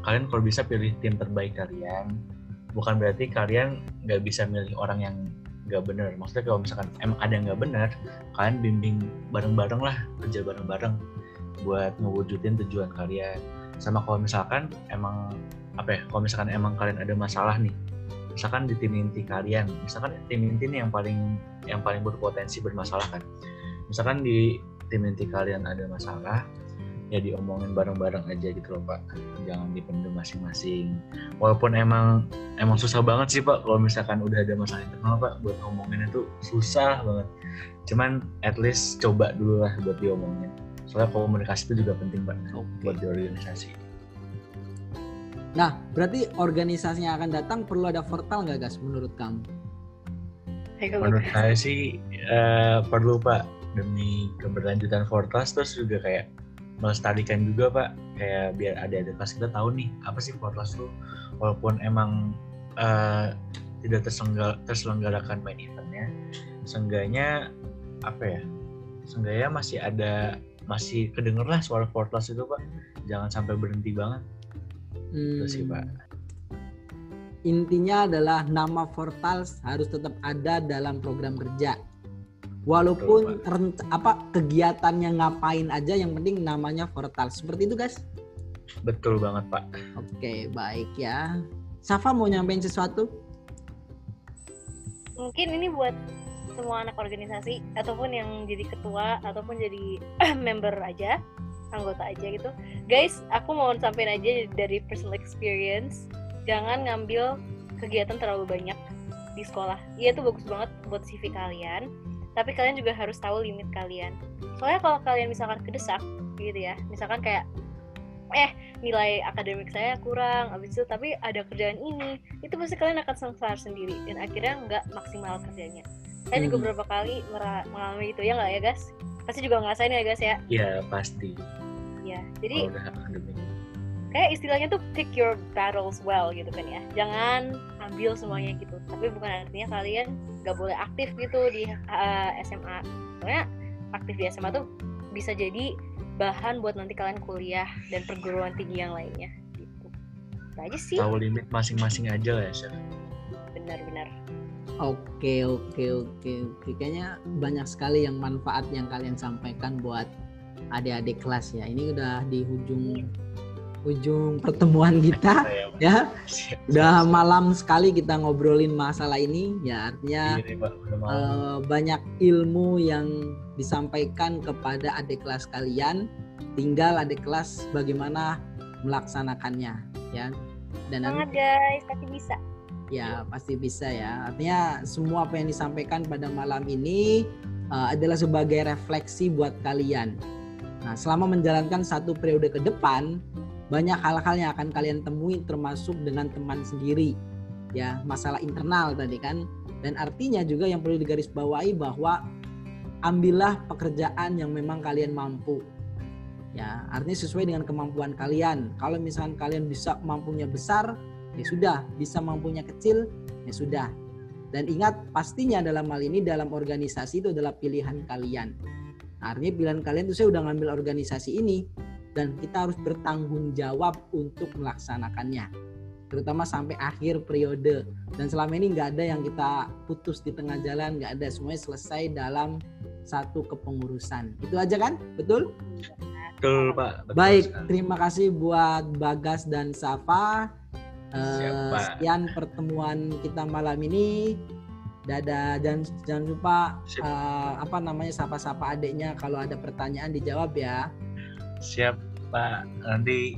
kalian kalau bisa pilih tim terbaik kalian bukan berarti kalian nggak bisa milih orang yang nggak bener. Maksudnya kalau misalkan emang ada yang nggak bener kalian bimbing bareng-bareng lah kerja bareng-bareng buat ngewujudin tujuan kalian. Sama kalau misalkan emang apa ya kalau misalkan emang kalian ada masalah nih misalkan di tim inti kalian misalkan tim inti nih yang paling yang paling berpotensi bermasalah kan. Misalkan di tim inti kalian ada masalah ya diomongin bareng-bareng aja gitu loh pak. Jangan dipendam masing-masing. Walaupun emang emang susah banget sih pak kalau misalkan udah ada masalah internal pak buat ngomongin itu susah banget. Cuman at least coba dulu lah buat diomongin. Soalnya komunikasi itu juga penting pak Oke. buat di organisasi. Nah, berarti organisasi yang akan datang perlu ada portal nggak guys menurut kamu? menurut saya sih eh, perlu pak demi keberlanjutan Fortas terus juga kayak melestarikan juga pak. Kayak biar ada-ada kelas kita tahu nih apa sih Fortas tuh walaupun emang eh, tidak terselenggar- terselenggarakan main eventnya seenggaknya apa ya seenggaknya masih ada masih kedenger lah suara Fortas itu pak. Jangan sampai berhenti banget. Hmm, itu sih pak. Intinya adalah nama Portals harus tetap ada dalam program kerja. Walaupun renc- apa kegiatannya ngapain aja yang penting namanya Portals. Seperti itu guys. betul banget pak Oke, baik ya. Safa mau nyampein sesuatu? mungkin ini buat semua anak organisasi ataupun yang jadi ketua ataupun jadi member aja anggota aja gitu guys aku mau sampein aja dari personal experience jangan ngambil kegiatan terlalu banyak di sekolah iya itu bagus banget buat CV kalian tapi kalian juga harus tahu limit kalian. Soalnya kalau kalian misalkan kedesak gitu ya misalkan kayak eh nilai akademik saya kurang abis itu tapi ada kerjaan ini itu pasti kalian akan sengsara sendiri dan akhirnya nggak maksimal kerjanya. Saya juga Hmm. beberapa kali mengalami itu ya nggak ya guys pasti juga ngerasain ya guys ya? Ya pasti. Ya jadi kayak istilahnya tuh pick your battles well gitu kan ya. Jangan ambil semuanya gitu. Tapi bukan artinya kalian nggak boleh aktif gitu di uh, SMA soalnya aktif di SMA tuh bisa jadi bahan buat nanti kalian kuliah dan perguruan tinggi yang lainnya gitu itu aja sih tahu limit masing-masing aja lah ya Chef. benar-benar Oke, oke, oke, oke. Kayaknya banyak sekali yang manfaat yang kalian sampaikan buat adik-adik kelas ya. Ini udah di ujung ujung pertemuan kita ya. Siap, Udah malam sekali kita ngobrolin masalah ini ya artinya. Iya eh, banyak ilmu yang disampaikan kepada adik kelas kalian. Tinggal adik kelas bagaimana melaksanakannya ya. Dan nanti semangat guys pasti bisa Ya pasti bisa ya. Artinya semua apa yang disampaikan pada malam ini uh, adalah sebagai refleksi buat kalian. Nah, selama menjalankan satu periode ke depan, banyak hal-hal yang akan kalian temui termasuk dengan teman sendiri. Ya, masalah internal tadi kan. Dan artinya juga yang perlu digarisbawahi bahwa ambillah pekerjaan yang memang kalian mampu. Ya, artinya sesuai dengan kemampuan kalian. Kalau misalkan kalian bisa mampunya besar, ya sudah. Bisa mampunya kecil, ya sudah. Dan ingat, pastinya dalam hal ini dalam organisasi itu adalah pilihan kalian. Artinya pilihan kalian itu saya udah ngambil organisasi ini dan kita harus bertanggung jawab untuk melaksanakannya. Terutama sampai akhir periode. Dan selama ini nggak ada yang kita putus di tengah jalan nggak ada. Semuanya selesai dalam satu kepengurusan. Itu aja kan? Betul? Betul pak. Betul baik sekali. terima kasih buat Bagas dan Safa. Eh, Siap, Pak. sekian pertemuan kita malam ini. Dadah. Jangan jangan lupa eh, apa namanya sapa-sapa adiknya kalau ada pertanyaan dijawab ya siap pak. Nanti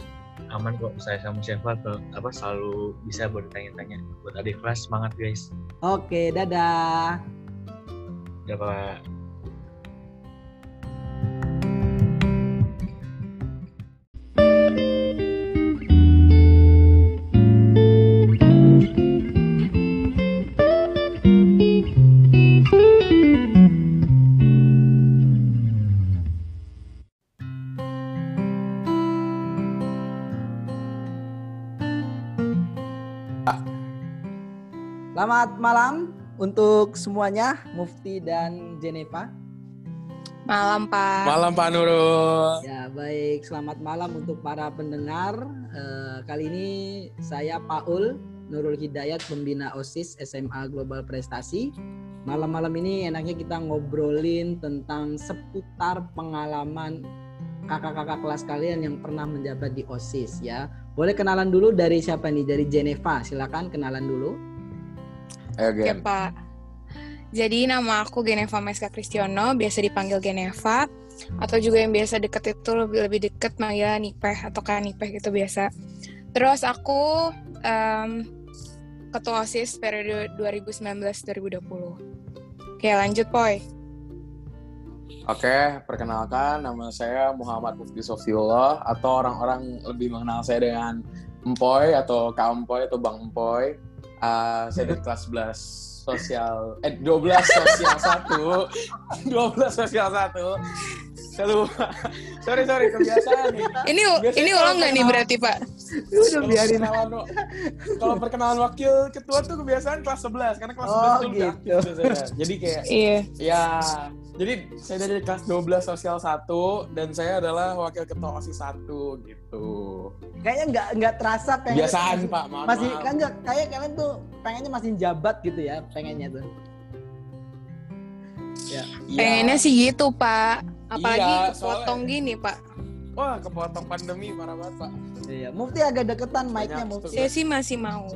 aman kok saya sama Syafa ke apa selalu bisa bertanya-tanya. Buat adik kelas semangat guys. Oke dadah. Ya pak untuk semuanya, Mufti dan Jeneva. Malam, Pak. Malam Pak Nurul. Ya, baik. Selamat malam untuk para pendengar. Eh, kali ini saya Paul Nurul Hidayat, pembina OSIS SMA Global Prestasi. Malam-malam ini enaknya kita ngobrolin tentang seputar pengalaman kakak-kakak kelas kalian yang pernah menjabat di OSIS ya. Boleh kenalan dulu dari siapa nih? Dari Jeneva. Silakan kenalan dulu. Oke, Gen. Pak. Jadi nama aku Geneva Meska Kristiono, biasa dipanggil Geneva. Atau juga yang biasa deket itu lebih lebih deket Maya Nipeh atau kan Nipeh gitu biasa. Terus aku em, ketua OSIS periode 2019-2020. Oke, lanjut, Poy. Oke, perkenalkan nama saya Muhammad Mufti Sofiullah atau orang-orang lebih mengenal saya dengan Empoy atau Kak Empoy atau Bang Empoy. Ah, saya dari kelas 11 sosial eh 12 sosial 1. 12 sosial 1. Saya lupa. Sorry, sorry, kebiasaan nih. Ini Biasanya ini kalau ulang nggak nih berarti, Pak? Udah Kalau perkenalan, kalau perkenalan wakil ketua tuh kebiasaan kelas 11 karena kelas Oh, 11 tuh udah gitu. aktif biasanya. Jadi kayak Iya. Ya, jadi saya dari kelas 12 sosial 1 dan saya adalah wakil ketua OSIS 1 gitu. Kayaknya nggak nggak terasa pengen Kebiasaan, Pak. Mohon masih maaf. kan nggak kayak kalian tuh pengennya masih jabat gitu ya pengennya tuh Iya. Pengennya sih gitu, Pak. Apalagi Iya, kepotong soalnya- gini, Pak. Wah, kepotong pandemi parah banget, Pak. iya Mufti agak deketan mic-nya Mufti Saya sih masih mau.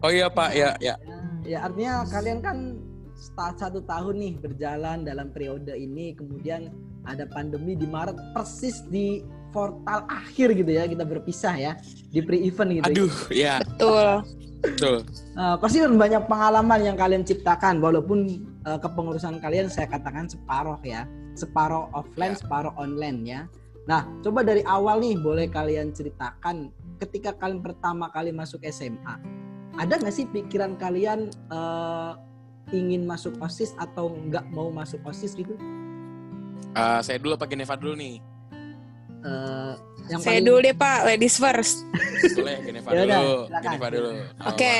Oh iya, Pak. Ya, ya. ya artinya kalian kan satu tahun nih berjalan dalam periode ini kemudian ada pandemi di Maret persis di portal akhir gitu ya kita berpisah ya di pre-event gitu Aduh, ya, Betul. betul. Eh, pasti kan banyak pengalaman yang kalian ciptakan walaupun eh, kepengurusan kalian saya katakan separoh ya separoh offline Ya. separoh online ya nah coba dari awal nih boleh kalian ceritakan ketika kalian pertama kali masuk SMA ada nggak sih pikiran kalian eh, ingin masuk osis atau nggak mau masuk osis gitu Ah, saya dulu pakai Geneva dulu nih. Eh, yang Saya paling- dulu deh, Pak. Ladies first. Boleh Geneva Ya dulu. silakan. Geneva dulu. Oke.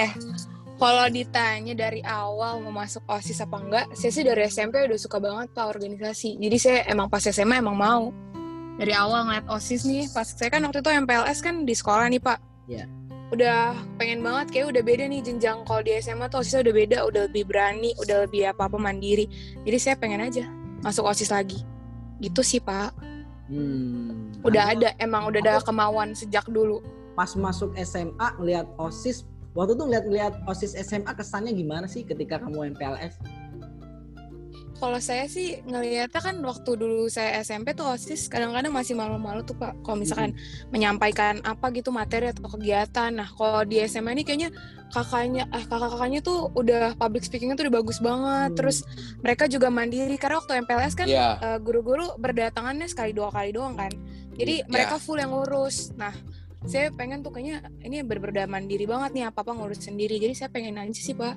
Kalau ditanya dari awal mau masuk OSIS apa enggak, saya sih dari SMP udah suka banget Pak organisasi. Jadi saya emang pas SMA emang mau. Dari awal ngeliat OSIS nih, pas saya kan waktu itu MPLS kan di sekolah nih Pak. Iya. Udah pengen banget, kayak udah beda nih jenjang kalau di SMA tuh OSISnya udah beda, udah lebih berani, udah lebih apa-apa mandiri. Jadi saya pengen aja masuk OSIS lagi. Gitu sih Pak. Hmm, Udah ada, emang udah ada kemauan sejak dulu. pas masuk SMA lihat osis waktu itu lihat-lihat osis SMA kesannya gimana sih ketika kamu MPLS kalau saya sih ngelihatnya kan waktu dulu saya SMP tuh OSIS kadang-kadang masih malu-malu tuh Pak. Kalau misalkan menyampaikan apa gitu materi atau kegiatan. Nah, kalau di SMA ini kayaknya kakaknya eh kakak-kakaknya tuh udah public speakingnya tuh udah bagus banget. Hmm. Terus mereka juga mandiri karena waktu MPLS kan Iya. eh, guru-guru berdatangannya sekali dua kali doang kan. Jadi Iya. mereka full yang ngurus. Nah, saya pengen tuh kayaknya ini bener-bener mandiri banget nih apa-apa ngurus sendiri. Jadi saya pengen aja sih, Pak.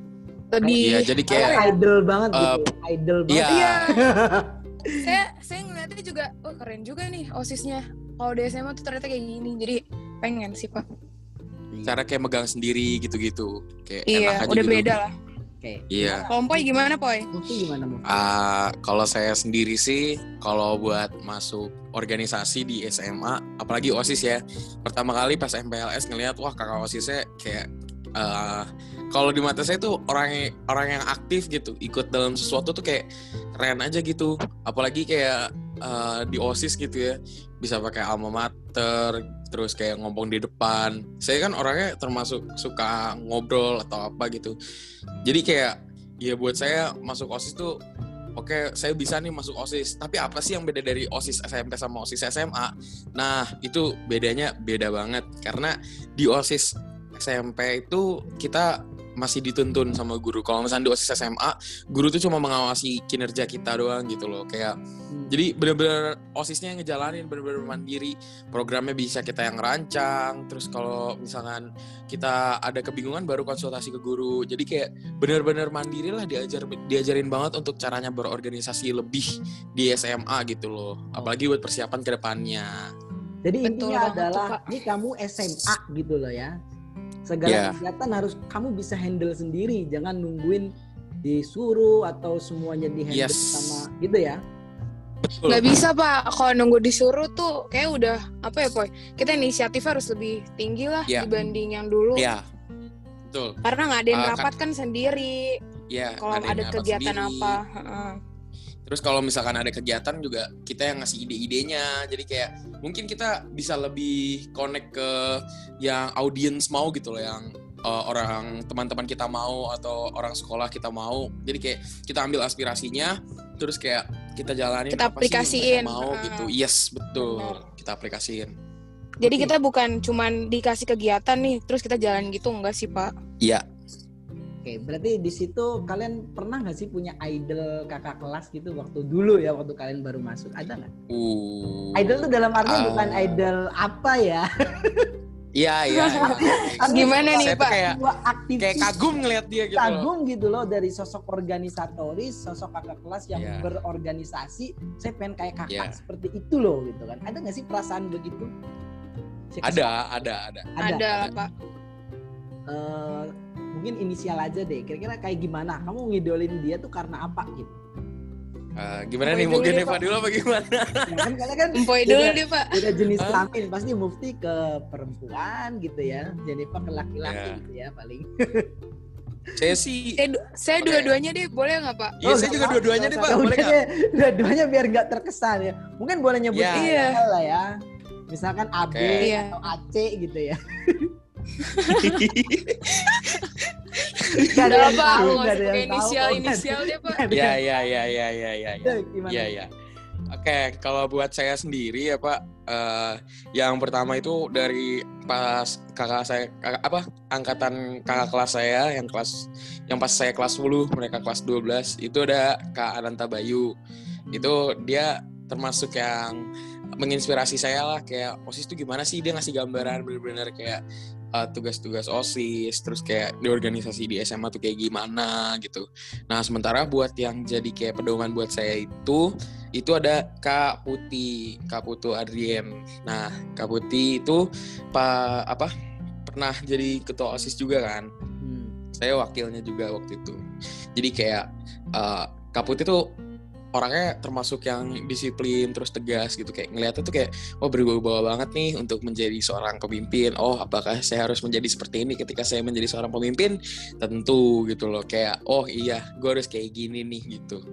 Lebih Iya, jadi kayak Kayak idol banget Eh, gitu. Idol banget. Iya. Iya. saya saya ngeliatnya juga, oh keren juga nih osisnya. Kalau di SMA tuh ternyata kayak gini. Jadi pengen sih pak. cara kayak megang sendiri gitu-gitu. Kayak enak Iya, aja udah gitu. beda lah. Oke. Iya. Poy gimana Poy? Gimana? Ah, kalau saya sendiri sih, kalau buat masuk organisasi di SMA, apalagi OSIS ya, pertama kali pas MPLS ngelihat, wah kakak OSISnya kayak, eh, kalau di mata saya tuh orang orang yang aktif gitu, ikut dalam sesuatu tuh kayak keren aja gitu, apalagi kayak eh, di OSIS gitu ya, bisa pakai alma mater, terus kayak ngomong di depan. Saya kan orangnya termasuk suka ngobrol atau apa gitu, jadi kayak ya buat saya masuk OSIS tuh oke saya bisa nih masuk OSIS. Tapi apa sih yang beda dari OSIS SMP sama OSIS SMA nah itu bedanya beda banget. Karena di OSIS SMP itu kita masih dituntun sama guru. Kalau misalnya di OSIS SMA guru tuh cuma mengawasi kinerja kita doang gitu loh. Kayak Hmm. jadi bener-bener osisnya yang ngejalanin bener-bener mandiri. Programnya bisa kita yang rancang terus kalau misalkan kita ada kebingungan baru konsultasi ke guru. Jadi kayak bener-bener mandiri lah diajar diajarin banget untuk caranya berorganisasi lebih di SMA gitu loh. Apalagi buat persiapan ke depannya. Jadi Betul intinya tuh, adalah ini kamu SMA gitu loh ya. Segala Iya. kegiatan harus kamu bisa handle sendiri, jangan nungguin disuruh atau semuanya di handle Yes. sama gitu ya. betul Gak bisa pak. Kalau nunggu disuruh tuh kayak udah apa ya Poy? Kita inisiatif harus lebih tinggi lah Iya. dibanding yang dulu. ya betul Karena nggak ada yang Ah, kan- rapat kan sendiri. ya Kalau ada kegiatan sendiri. apa. heeh. Terus kalau misalkan ada kegiatan juga kita yang ngasih ide-idenya. Jadi kayak mungkin kita bisa lebih connect ke yang audiens mau gitu loh yang uh, orang teman-teman kita mau atau orang sekolah kita mau. Jadi kayak kita ambil aspirasinya terus kayak kita jalanin Kita apa sih yang aplikasiin. mereka mau Ah. gitu. Yes, betul. Kita aplikasiin. Jadi kita bukan cuman dikasih kegiatan nih, terus kita jalan gitu enggak sih pak? Iya. Oke, berarti di situ kalian pernah nggak sih punya idol kakak kelas gitu waktu dulu ya waktu kalian baru masuk ada nggak? Uh. Idol tuh dalam arti Ah. bukan idol apa ya? Iya, iya. iya. Gimana nih, Pak? kayak kayak kagum ngeliat dia gitu loh. kagum gitu loh dari sosok organisatoris, sosok kakak kelas yang Iya. berorganisasi. Saya pengen kayak kakak Iya. seperti itu loh gitu kan. Ada nggak sih perasaan begitu? Ada, ada, ada. Ada. Ada, lah pak. Eh, mungkin inisial aja deh. Kira-kira kayak gimana? Kamu ngidolin dia tuh karena apa gitu? Uh, gimana Empoy nih? Deh, Geneva Pak. dulu apa gimana? Ya kan kalian kan dulu deh pak. beda jenis kelamin pasti mufti ke perempuan gitu ya Jennifer ke laki-laki Ya. gitu ya paling Saya sih Saya, du- saya dua-duanya deh, boleh nggak pak? Iya, saya nggak juga dua-duanya nih, usah. Pak. Boleh Udah nggak? deh, dua-duanya biar nggak terkesan ya mungkin boleh nyebut Ya. Iya. lah ya misalkan AB Oke. Iya. atau AC gitu ya Nggak Udah yang tahu, usah ada yang tahu, inisial nggak ada- inisial deh pak. nggak ada ya ya ya ya ya ya ya. Udah, gimana? Ya ya. Oke kalau buat saya sendiri ya pak eh, yang pertama itu dari pas kakak saya kakak, apa angkatan kakak kelas saya yang kelas yang pas saya kelas 10 mereka kelas 12 itu ada kak Ananta Bayu. Itu dia termasuk yang menginspirasi saya lah kayak osis itu gimana sih? Dia ngasih gambaran bener-bener kayak uh, tugas-tugas osis terus kayak di organisasi di SMA tuh kayak gimana gitu. Nah sementara buat yang jadi kayak pedoman buat saya itu itu ada Kak Putih Kak Putu Adrien. Nah Kak Putih itu pak apa pernah jadi ketua osis juga kan? Hmm. saya wakilnya juga waktu itu. Jadi kayak uh, Kak Putih tuh orangnya termasuk yang disiplin terus tegas gitu. Kayak ngeliatnya tuh kayak oh berubah-ubah banget nih untuk menjadi seorang pemimpin. Oh apakah saya harus menjadi seperti ini ketika saya menjadi seorang pemimpin? Tentu gitu loh. Kayak oh iya gue harus kayak gini nih gitu.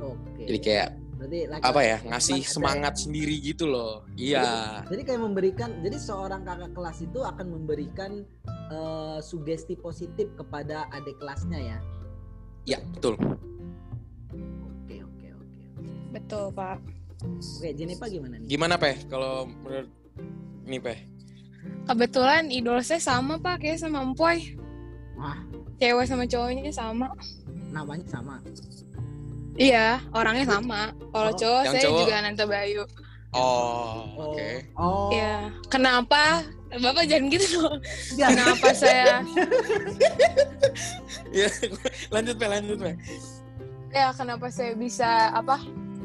Oke. Jadi kayak berarti laki- apa ya ngasih ada- semangat sendiri gitu loh. Iya. Jadi kayak memberikan, jadi seorang kakak kelas itu akan memberikan eh, sugesti positif kepada adik kelasnya ya. ya betul Betul, Pak. Oke, Jennifer gimana nih? Gimana Peh kalau menurut ini Peh? Kebetulan idol saya sama, Pak, kayak sama Empoy. Wah, Cewek sama cowoknya sama. namanya sama. Iya, orangnya sama. Kalau Oh, cowok yang saya cowok- juga Nanta Bayu. Oh, oke. Oh. Iya. Kenapa? Bapak jangan gitu dong. Iya. Kenapa saya Ya, lanjut Peh, lanjut Peh. ya kenapa saya bisa apa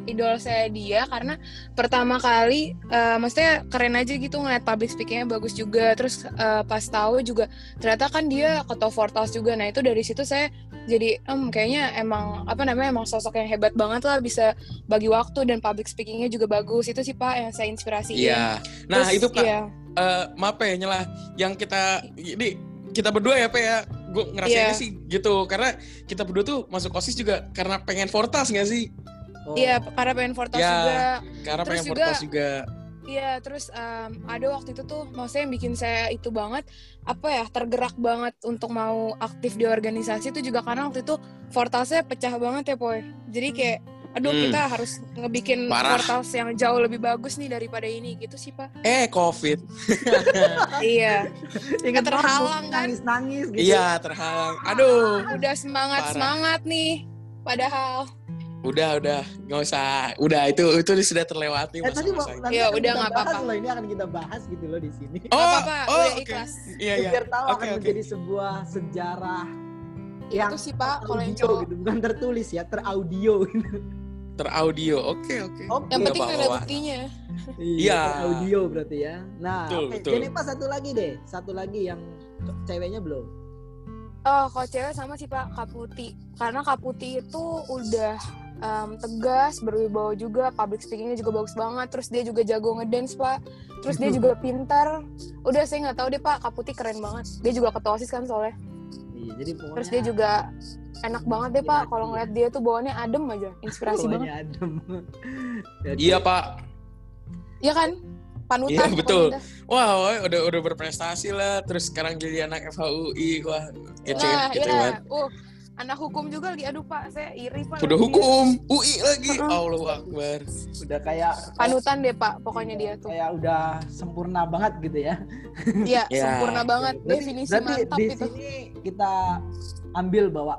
idol saya dia karena pertama kali eh, maksudnya keren aja gitu ngeliat public speakingnya bagus juga. Terus eh, pas tahu juga ternyata kan dia ketua Fortas juga. Nah itu dari situ saya jadi em kayaknya emang apa namanya emang sosok yang hebat banget lah bisa bagi waktu dan public speakingnya juga bagus. Itu sih pak yang saya inspirasiin. Iya. Nah, Terus, itu Pak, iya. eh maaf ya nyelah. Yang kita ini kita berdua ya Pe ya. Gue ngerasainnya Iya. sih gitu. Karena kita berdua tuh masuk osis juga karena pengen Fortas nggak sih Oh. Iya, karena pengen Fortas Ya. juga karena Terus pengen juga- juga Iya, terus em, ada waktu itu tuh, maksudnya yang bikin saya itu banget, apa ya, tergerak banget untuk mau aktif di organisasi itu juga karena waktu itu Fortasnya pecah banget ya, Poy. Jadi kayak, aduh Hmm. kita harus ngebikin Parah. Fortas yang jauh lebih bagus nih daripada ini, gitu sih, Pak. eh covid iya, Ingat terhalang, kan? Nangis nangis gitu. iya terhalang aduh udah semangat-semangat nih. Padahal, udah udah nggak usah udah itu itu sudah terlewati Eh tadi Iya, akan udah nggak apa-apa. loh ini akan kita bahas gitu loh di sini. oh nggak apa-apa, oh udah oke. ikhlas. iya iya Biar tahu Oke, akan oke. menjadi sebuah sejarah yang itu sih, Pak, kalau yang cowok. gitu, bukan tertulis ya, teraudio gitu. teraudio oke oke Oke. Yang Nggak penting ada buktinya. Iya. Audio berarti ya. Nah, Betul, oke. betul. Jennifer satu lagi deh, satu lagi yang ceweknya belum. Oh, kalau cewek sama sih Pak, Kak Putih. Karena Kak Putih itu udah em, tegas, berwibawa juga, public speakingnya juga bagus banget. Terus dia juga jago ngedance Pak. Terus dia juga pintar. Udah saya nggak tahu deh Pak, Kak Putih keren banget. Dia juga ketua osis kan soalnya. Iya, jadi pokoknya Terus dia juga enak banget deh Pak. Kalau ngeliat dia tuh bawaannya adem aja, inspirasi banget. Bawahnya adem. Jadi, iya pak Iya kan? Panutan. Iya, betul. Wah, wah, udah udah berprestasi lah. Terus sekarang jadi anak FHUI, wah kece, Nah, kece iya. banget. Uh, anak hukum juga lagi. Aduh Pak, saya iri Pak. Udah dia. hukum, UI lagi. Heeh. Allahu Akbar. udah kayak Panutan deh Pak, pokoknya dia tuh. kayak udah sempurna banget gitu ya. Iya, Ya. sempurna banget. Berarti, Definisi berarti mantap di itu. sini kita ambil bahwa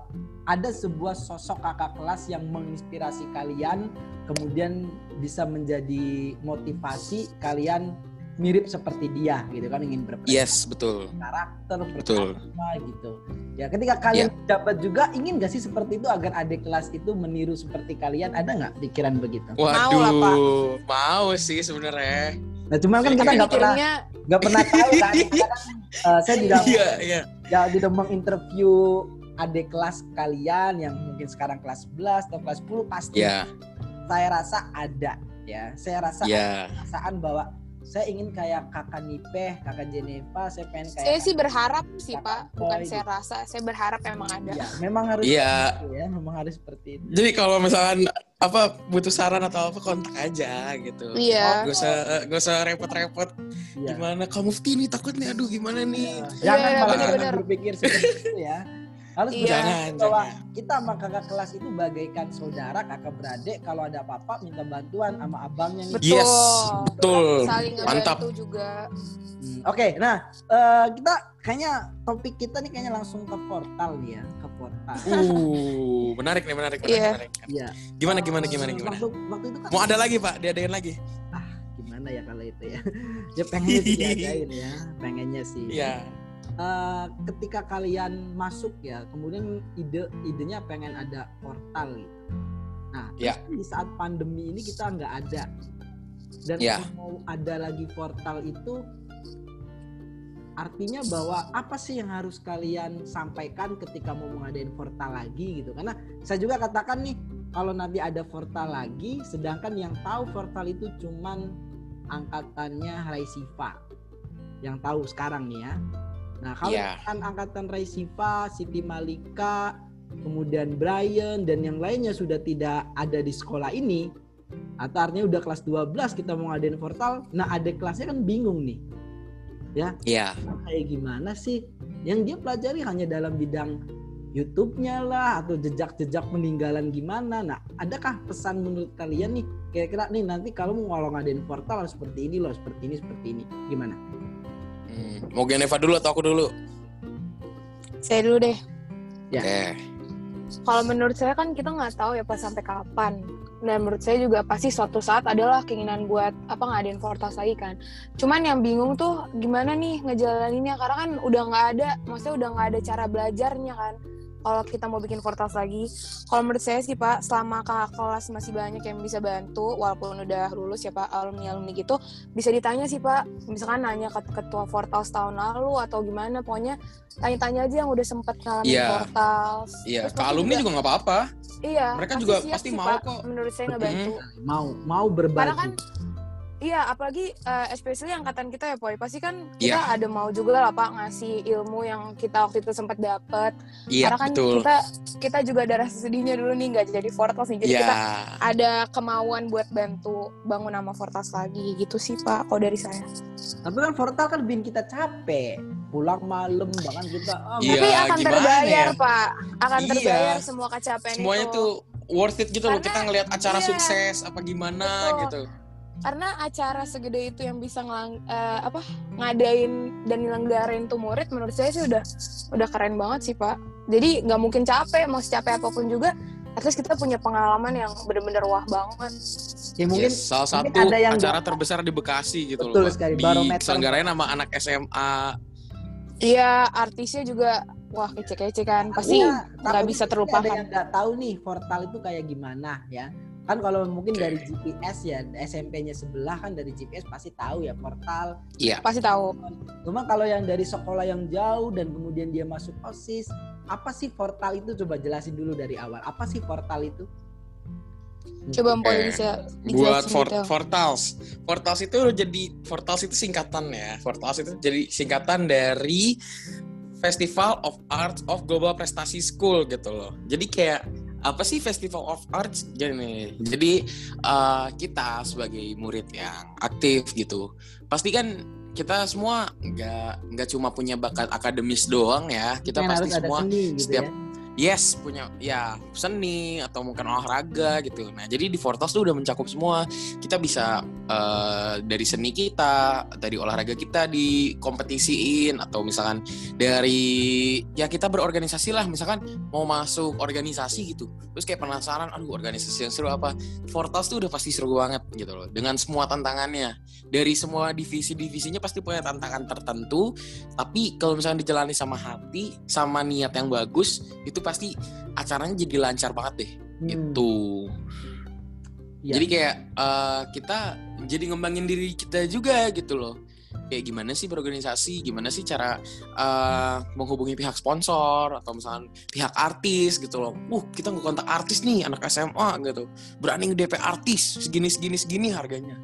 ada sebuah sosok kakak kelas yang menginspirasi kalian, kemudian bisa menjadi motivasi kalian mirip seperti dia gitu kan ingin berprestasi Yes, betul. karakter Betul. berkarisma gitu. Ya ketika kalian dapat juga ingin gak sih seperti itu agar adik kelas itu meniru seperti kalian ada nggak pikiran begitu? Mau lah, Pak. Waduh, mau sih sebenarnya. Nah cuman kan kita nggak pernah nggak pernah tahu kan. Eh, saya tidak Iya, iya. ya tidak menginterview adik kelas kalian yang mungkin sekarang kelas 11 atau kelas 10 pasti Iya, saya rasa ada ya. Saya rasa ada perasaan bahwa saya ingin kayak kakak Nipeh, kakak Jeneva, saya pengen kayak saya sih berharap sih Kakak Pak, bukan saya rasa, saya berharap emang ada. Ya, memang harus Iya. seperti itu ya, memang harus seperti itu. Jadi kalau misalkan apa butuh saran atau apa kontak aja gitu. Iya. Gak usah eh, gak usah repot-repot. Iya. Gimana kamu Mufti nih takut nih aduh gimana nih. Ya, Jangan Iya, malah benar-benar. berpikir seperti itu ya. Harus Iya. Jangan, bahwa jangan. kita sama kakak kelas itu bagaikan saudara, kakak beradik. Kalau ada apa-apa minta bantuan sama abangnya. Betul. Yes, betul. Saling Mantap. ngebantu juga. Hmm, Oke, nah eh, kita kayaknya topik kita nih kayaknya langsung ke portal nih ya, ke portal. Uh, menarik nih, menarik, menarik, Iya. menarik. Iya. Gimana, gimana, gimana, gimana? Waktu, waktu itu kan Mau ada lagi pak, diadain lagi. gimana ya kalau itu ya? ya pengennya sih diadain ya, pengennya sih. Iya. Eh, ketika kalian masuk ya, kemudian ide idenya pengen ada portal gitu. Nah, Ya. terus di saat pandemi ini kita nggak ada. Dan kalau mau ada lagi portal itu artinya bahwa apa sih yang harus kalian sampaikan ketika mau mengadain portal lagi gitu. Karena saya juga katakan nih, kalau nanti ada portal lagi, sedangkan yang tahu portal itu cuman angkatannya Raisiva. Yang tahu sekarang nih ya. Nah, kalau Iya. misalkan angkatan Raisiva, Siti Malika, kemudian Brian dan yang lainnya sudah tidak ada di sekolah ini, atau artinya udah kelas 12 kita mau ngadain portal, nah adik kelasnya kan bingung nih. Iya. Kayak gimana sih? Yang dia pelajari hanya dalam bidang YouTube-nya lah atau jejak-jejak peninggalan gimana. Nah, adakah pesan menurut kalian nih kira-kira nih nanti kalau mau ngadain portal harus seperti ini loh, seperti ini, seperti ini. Gimana? Hmm, mau Geneva dulu atau aku dulu? Saya dulu deh. Ya. Oke. Kalau menurut saya kan kita nggak tahu ya pas sampai kapan. Dan menurut saya juga pasti suatu saat adalah keinginan buat apa ngadain Fortas lagi kan. Cuman yang bingung tuh gimana nih ngejalaninnya karena kan udah nggak ada, maksudnya udah nggak ada cara belajarnya kan. Kalau kita mau bikin Fortas lagi, kalau menurut saya sih Pak, selama kakak kelas masih banyak yang bisa bantu, walaupun udah lulus ya Pak, alumni-alumni gitu, bisa ditanya sih Pak, misalkan nanya ke ketua Fortas tahun lalu atau gimana, pokoknya tanya-tanya aja yang udah sempet ngalamin Iya. Fortas. Iya, Terus ke pasti alumni juga nggak apa-apa. Iya. Mereka juga siap pasti mau Pak, kok. Menurut saya ngebantu. Mau mau berbagi. Karena kan Iya, apalagi eh, especially angkatan kita ya, Poy. Pasti kan kita Iya. ada mau juga lah, Pak, ngasih ilmu yang kita waktu itu sempat dapat. Iya, Karena kan betul. kita kita juga ada rasa sedihnya dulu nih nggak jadi Fortas nih. Jadi Iya. kita ada kemauan buat bantu bangun nama Fortas lagi gitu sih, Pak. Kalau dari saya. Tapi kan portal kan bikin kita capek. Pulang malam bahkan kita ah, Iya, Tapi akan terbayar, ya? Pak. Akan Iya. terbayar semua kecapean Semuanya itu. tuh worth it gitu loh. Karena- Kita ngelihat acara iya. sukses apa gimana Betul. gitu. Karena acara segede itu yang bisa ngelang, eh, apa ngadain dan nyelenggarain tuh murid menurut saya sih udah udah keren banget sih pak jadi nggak mungkin capek mau secapek apa pun juga at least kita punya pengalaman yang bener-bener wah banget ya mungkin Yes, salah mungkin satu ada yang acara nggak- terbesar di Bekasi gitu Betul loh. Sekali, Di selenggarain sama anak SMA. iya artisnya juga wah kece-kece kan pasti Iya, nggak takutnya bisa mungkin terlupakan. Ada yang nggak tahu nih portal itu kayak gimana ya. Kan kalau mungkin dari GPS ya SMP-nya sebelah kan dari GPS pasti tahu ya portal. Iya. pasti tahu Cuma kalau yang dari sekolah yang jauh dan kemudian dia masuk OSIS, apa sih portal itu? Coba jelasin dulu dari awal. Apa sih portal itu? coba Oke. Mpok bisa buat for, detail. Fortals. Fortals itu jadi Fortals itu singkatan ya. Fortals itu jadi singkatan dari Festival of Arts of Global Prestasi School gitu loh. Jadi kayak apa sih Festival of Arts? Jadi, jadi eh, kita sebagai murid yang aktif gitu, pasti kan kita semua nggak nggak cuma punya bakat akademis doang ya. Kita Yang pasti semua seni gitu setiap ya. Yes, punya ya seni atau mungkin olahraga gitu. Nah, jadi di Fortas tuh udah mencakup semua. Kita bisa eh, dari seni kita, dari olahraga kita dikompetisiin atau misalkan dari ya kita berorganisasi lah, misalkan mau masuk organisasi gitu. Terus kayak penasaran, aduh organisasi yang seru apa? Fortas tuh udah pasti seru banget gitu loh. Dengan semua tantangannya. Dari semua divisi-divisinya pasti punya tantangan tertentu, tapi kalau misalnya dijalani sama hati, sama niat yang bagus, itu pasti acaranya jadi lancar banget deh Hmm, gitu. iya. Jadi kayak eh, kita jadi ngembangin diri kita juga gitu loh. Kayak gimana sih berorganisasi, gimana sih cara eh, menghubungi pihak sponsor atau misalnya pihak artis gitu loh. Uh, kita ngekontak artis nih anak SMA gitu. Berani nge-DP artis segini segini segini harganya.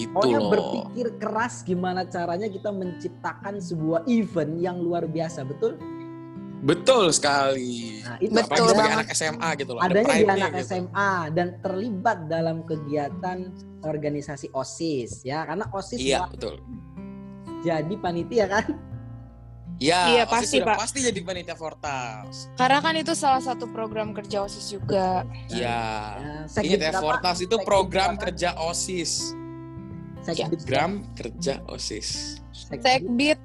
Gitu Pokoknya loh. berpikir keras gimana caranya kita menciptakan sebuah event yang luar biasa, betul? Betul sekali. Nah, itu Betul sebagai banget. anak SMA gitu loh. ada adanya di pride-nya anak gitu. SMA dan terlibat dalam kegiatan organisasi OSIS ya karena OSIS Iya, betul. jadi panitia kan Iya, Iya, OSIS pasti, Pak. pasti jadi panitia Fortas. karena kan itu salah satu program kerja osis juga Iya. Ya, sekbid ya? Fortas itu program berapa? kerja OSIS. Sekbid Program kerja OSIS. sekbid. sekbit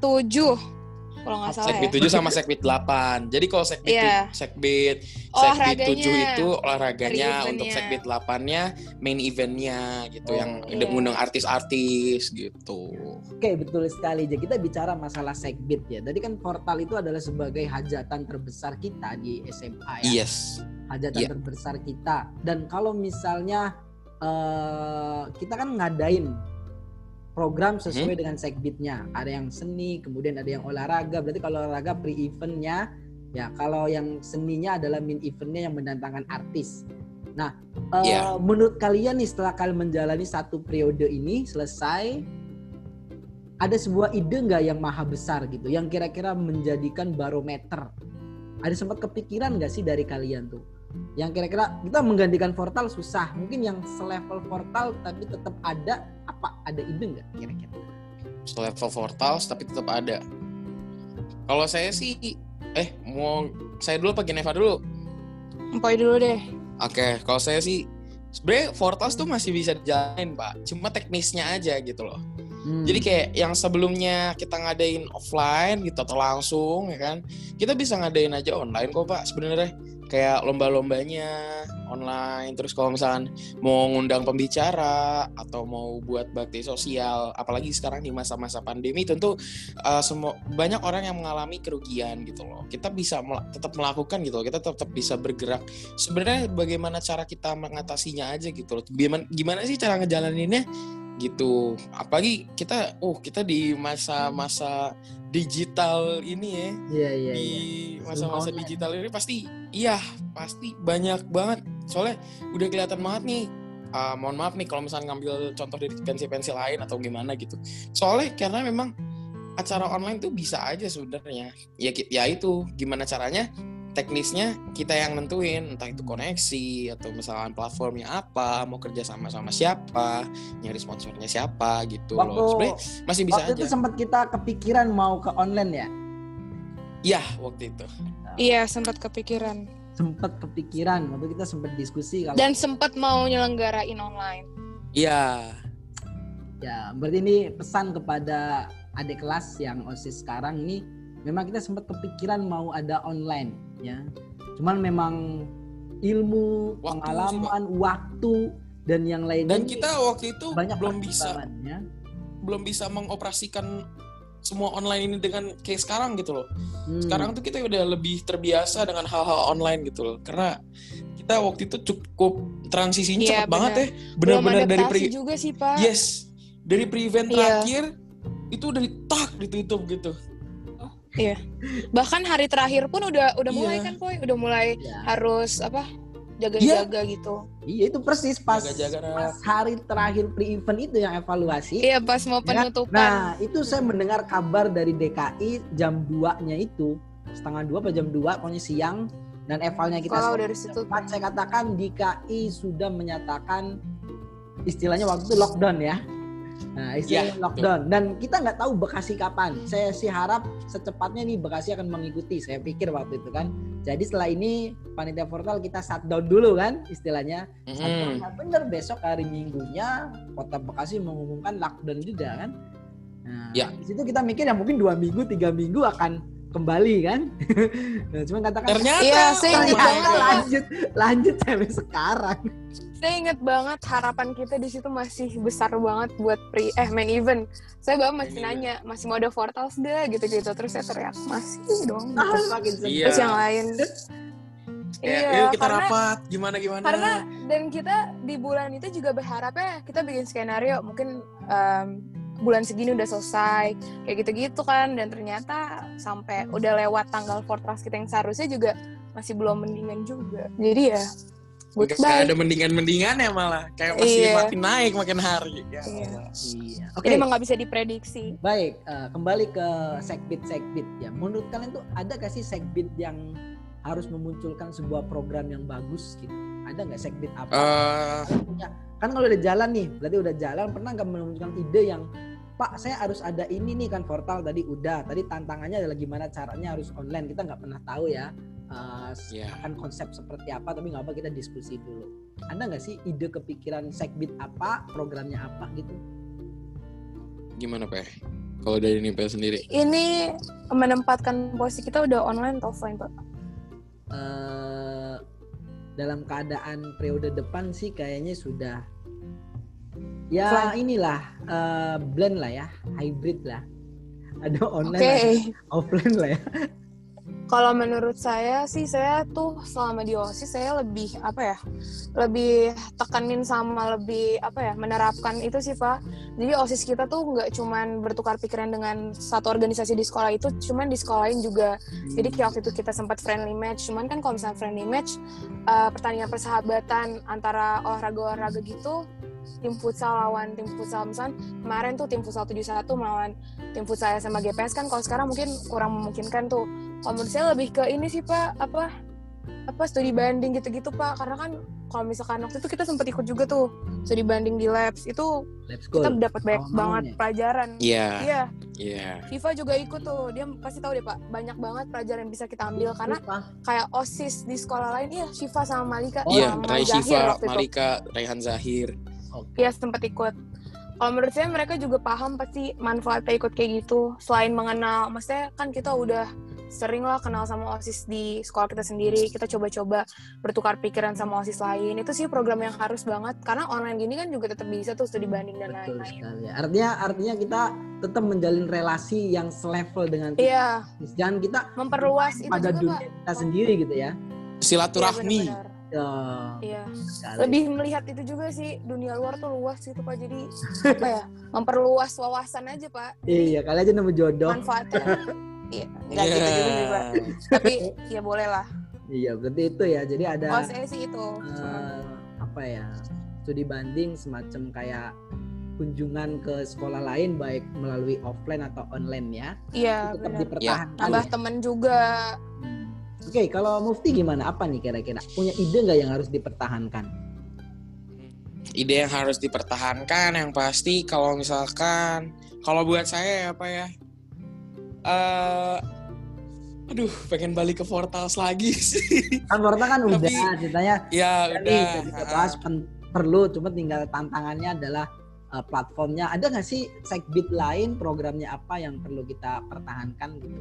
7 kalau nggak salah Sekbid ya 7 sama Sekbid 8. Jadi kalau Sekbid Iya. tu- Sekbid Sekbid Olahraganya. 7 itu olahraganya, untuk. Sekbid 8-nya main eventnya gitu Oh, yang iya. ngundang artis-artis gitu. Oke betul sekali. Jadi kita bicara masalah sekbid ya. Tadi kan portal itu adalah sebagai hajatan terbesar kita di SMA ya. Yes. Hajatan Iya. terbesar kita. Dan kalau misalnya eh, kita kan ngadain program Mhm. sesuai dengan sekbidnya. Ada yang seni, kemudian ada yang olahraga. Berarti kalau olahraga pre-eventnya, ya kalau yang seninya adalah main eventnya yang mendatangkan artis. Nah, eh, Iya. menurut kalian nih setelah kalian menjalani satu periode ini selesai, ada sebuah ide nggak yang maha besar gitu, yang kira-kira menjadikan barometer? Ada sempat kepikiran nggak sih dari kalian tuh? Yang kira-kira kita menggantikan portal susah, mungkin yang selevel portal tapi tetap ada apa? Ada ide nggak kira-kira? Selevel Fortals tapi tetap ada. Kalau saya sih eh mau saya dulu apa Geneva dulu? Empoy dulu deh. Oke, kalau saya sih sebenarnya Fortas tuh masih bisa dijalanin pak, cuma teknisnya aja gitu loh. Hmm. Jadi kayak yang sebelumnya kita ngadain offline gitu atau langsung ya kan, kita bisa ngadain aja online kok pak sebenarnya. Kayak lomba-lombanya online, terus kalau misalkan mau ngundang pembicara atau mau buat bakti sosial, apalagi sekarang di masa-masa pandemi tentu uh, semua banyak orang yang mengalami kerugian gitu loh. Kita bisa mel- tetap melakukan gitu loh, kita tetap bisa bergerak. Sebenarnya bagaimana cara kita mengatasinya aja gitu loh. Gimana gimana sih cara ngejalaninnya? gitu apalagi kita oh kita di masa-masa digital ini ya Iya iya di iya. masa-masa online. digital ini pasti iya pasti banyak banget soalnya udah kelihatan banget nih ah, mohon maaf nih kalau misalnya ngambil contoh dari pensil-pensil lain atau gimana gitu soalnya karena memang acara online tuh bisa aja sebenarnya ya ya itu gimana caranya teknisnya kita yang nentuin entah itu koneksi atau misalkan platformnya apa mau kerja sama sama siapa nyari sponsornya siapa gitu Waktu loh sebenarnya masih bisa waktu aja itu sempat kita kepikiran mau ke online ya. ya waktu itu Iya, sempat kepikiran. Sempat kepikiran waktu kita sempat diskusi kalau Dan sempat mau nyelenggarain online. iya ya berarti ini pesan kepada adik kelas yang OSIS sekarang ini memang kita sempat kepikiran mau ada online ya. Cuman memang ilmu, Waktu sih, pengalaman, waktu dan yang lainnya dan kita waktu itu banyak belum bisa ya. belum bisa mengoperasikan semua online ini dengan kayak sekarang gitu loh. Hmm. Sekarang tuh kita udah lebih terbiasa dengan hal-hal online gitu loh. Karena kita waktu itu cukup transisinya Iya, cepat banget ya. Benar-benar dari pre juga sih, Pak. Yes. Dari pre-event Iya. terakhir itu udah tak ditutup gitu. Bahkan hari terakhir pun udah udah mulai Iya. kan, Poy. Udah mulai Ya. harus apa? Jaga-jaga gitu. Iya itu persis pas, Jaga-jaga. pas hari terakhir pre-event itu yang evaluasi. Iya, pas mau penutupan. Nah, itu saya mendengar kabar dari DKI jam 2-nya itu, setengah dua apa jam 2 pokoknya siang dan evalnya kita Kalau dari situ. cepat, saya katakan DKI sudah menyatakan istilahnya waktu itu lockdown ya. Nah, istilahnya Ya, lockdown dan kita nggak tahu Bekasi kapan. Saya sih harap secepatnya nih Bekasi akan mengikuti. Saya pikir waktu itu kan. Jadi setelah ini panitia portal kita shutdown dulu kan istilahnya. Shutdown. Mm. Nah, bener besok hari Minggunya Kota Bekasi mengumumkan lockdown juga kan. Nah, Ya. di situ kita mikir ya mungkin dua minggu tiga minggu akan kembali kan. nah, cuma katakan Ternyata Iya, my ternyata God. lanjut lanjut sampai sekarang. Saya inget banget harapan kita di situ masih besar banget buat pre eh main event. Saya bawa masih Main nanya, masih mau ada Fortals deh gitu-gitu. Terus saya teriak, masih dong. Ah, Gitu. Iya. Terus yang lain. Ya, iya, yuk kita karena rapat gimana gimana. karena dan kita di bulan itu juga berharapnya kita bikin skenario mungkin em, bulan segini udah selesai kayak gitu-gitu kan dan ternyata sampai udah lewat tanggal Fortals kita yang seharusnya juga masih belum mendingan juga. Jadi ya Nggak goodbye. ada mendingan-mendingan ya malah. Kayak masih Iya. makin naik makin hari. Ya Iya. Iya. Oke. Jadi emang nggak bisa diprediksi. Baik, eh, kembali ke segbit segbit ya. Menurut kalian tuh ada gak sih segbit yang harus memunculkan sebuah program yang bagus gitu? Ada nggak segbit apa? Eh, Kalian punya kan kalau udah jalan nih, berarti udah jalan pernah nggak menemukan ide yang Pak saya harus ada ini nih kan portal tadi udah tadi tantangannya adalah gimana caranya harus online kita nggak pernah tahu ya eh, Iya. akan konsep seperti apa tapi nggak apa kita diskusi dulu ada nggak sih ide kepikiran segbit apa programnya apa gitu gimana Pak? Kalau dari Nipel sendiri. Ini menempatkan posisi kita udah online atau offline, Pak? eh dalam keadaan periode depan sih kayaknya sudah ya Offline. inilah eh, blend lah ya hybrid lah ada online ada offline lah ya Kalau menurut saya sih saya tuh selama di OSIS saya lebih apa ya? Lebih tekanin sama lebih apa ya? Menerapkan itu sih, Pak. Jadi OSIS kita tuh nggak cuman bertukar pikiran dengan satu organisasi di sekolah itu, cuman di sekolah lain juga. Jadi kayak waktu itu kita sempat friendly match, cuman kan kalau misalnya friendly match eh, pertandingan persahabatan antara olahraga-olahraga gitu tim futsal lawan tim futsal misalnya kemarin tuh tim futsal 71 melawan tim futsal sama GPS kan kalau sekarang mungkin kurang memungkinkan tuh kalau menurut saya lebih ke ini sih pak apa apa studi banding gitu-gitu pak karena kan kalau misalkan waktu itu kita sempat ikut juga tuh studi banding di labs itu kita dapat banyak Awal-awalnya. banget pelajaran Iya, iya iya. Viva juga ikut tuh dia pasti tahu deh pak banyak banget pelajaran yang bisa kita ambil karena Apa? kayak osis di sekolah lain iya Shiva sama Malika Oh, Iya, sama Rai Zahir Shiva, Malika, Raihan Zahir. Iya sempat ikut. Kalau menurut saya mereka juga paham pasti manfaatnya ikut kayak gitu. Selain mengenal, maksudnya kan kita udah sering lah kenal sama osis di sekolah kita sendiri. Kita coba-coba bertukar pikiran sama osis lain. Itu sih program yang harus banget. Karena online gini kan juga tetap bisa tuh studi banding dan Betul lain-lain. sekali. Artinya artinya kita tetap menjalin relasi yang selevel dengan kita. Iya, Jangan kita memperluas itu pada juga dunia pak. kita sendiri gitu ya. Iya, Silaturahmi. Ya, Iya. sekali. Lebih melihat itu juga sih dunia luar tuh luas gitu pak. Jadi apa ya? Memperluas wawasan aja pak. Iya, kali aja nemu jodoh. Manfaatnya. Iya, nggak Iya. gitu juga sih pak. Tapi ya boleh lah. Iya, berarti itu ya. Jadi ada Kalau saya sih itu. eh, apa ya? Studi banding semacam kayak kunjungan ke sekolah lain baik melalui offline atau online ya. Iya, Itu tetap benar. dipertahankan. Tambah ya. temen juga. Hmm. Oke, kalau Mufti gimana? Apa nih kira-kira? Punya ide nggak yang harus dipertahankan? Ide yang harus dipertahankan yang pasti kalau misalkan kalau buat saya apa ya? Eh aduh, pengen balik ke Portals lagi sih. Kan Porta kan udah Tapi- ceritanya ya Jadi udah. udah kita bahas pen- perlu, cuma tinggal tantangannya adalah uh, platformnya. Ada nggak sih Segbit lain programnya apa yang perlu kita pertahankan gitu?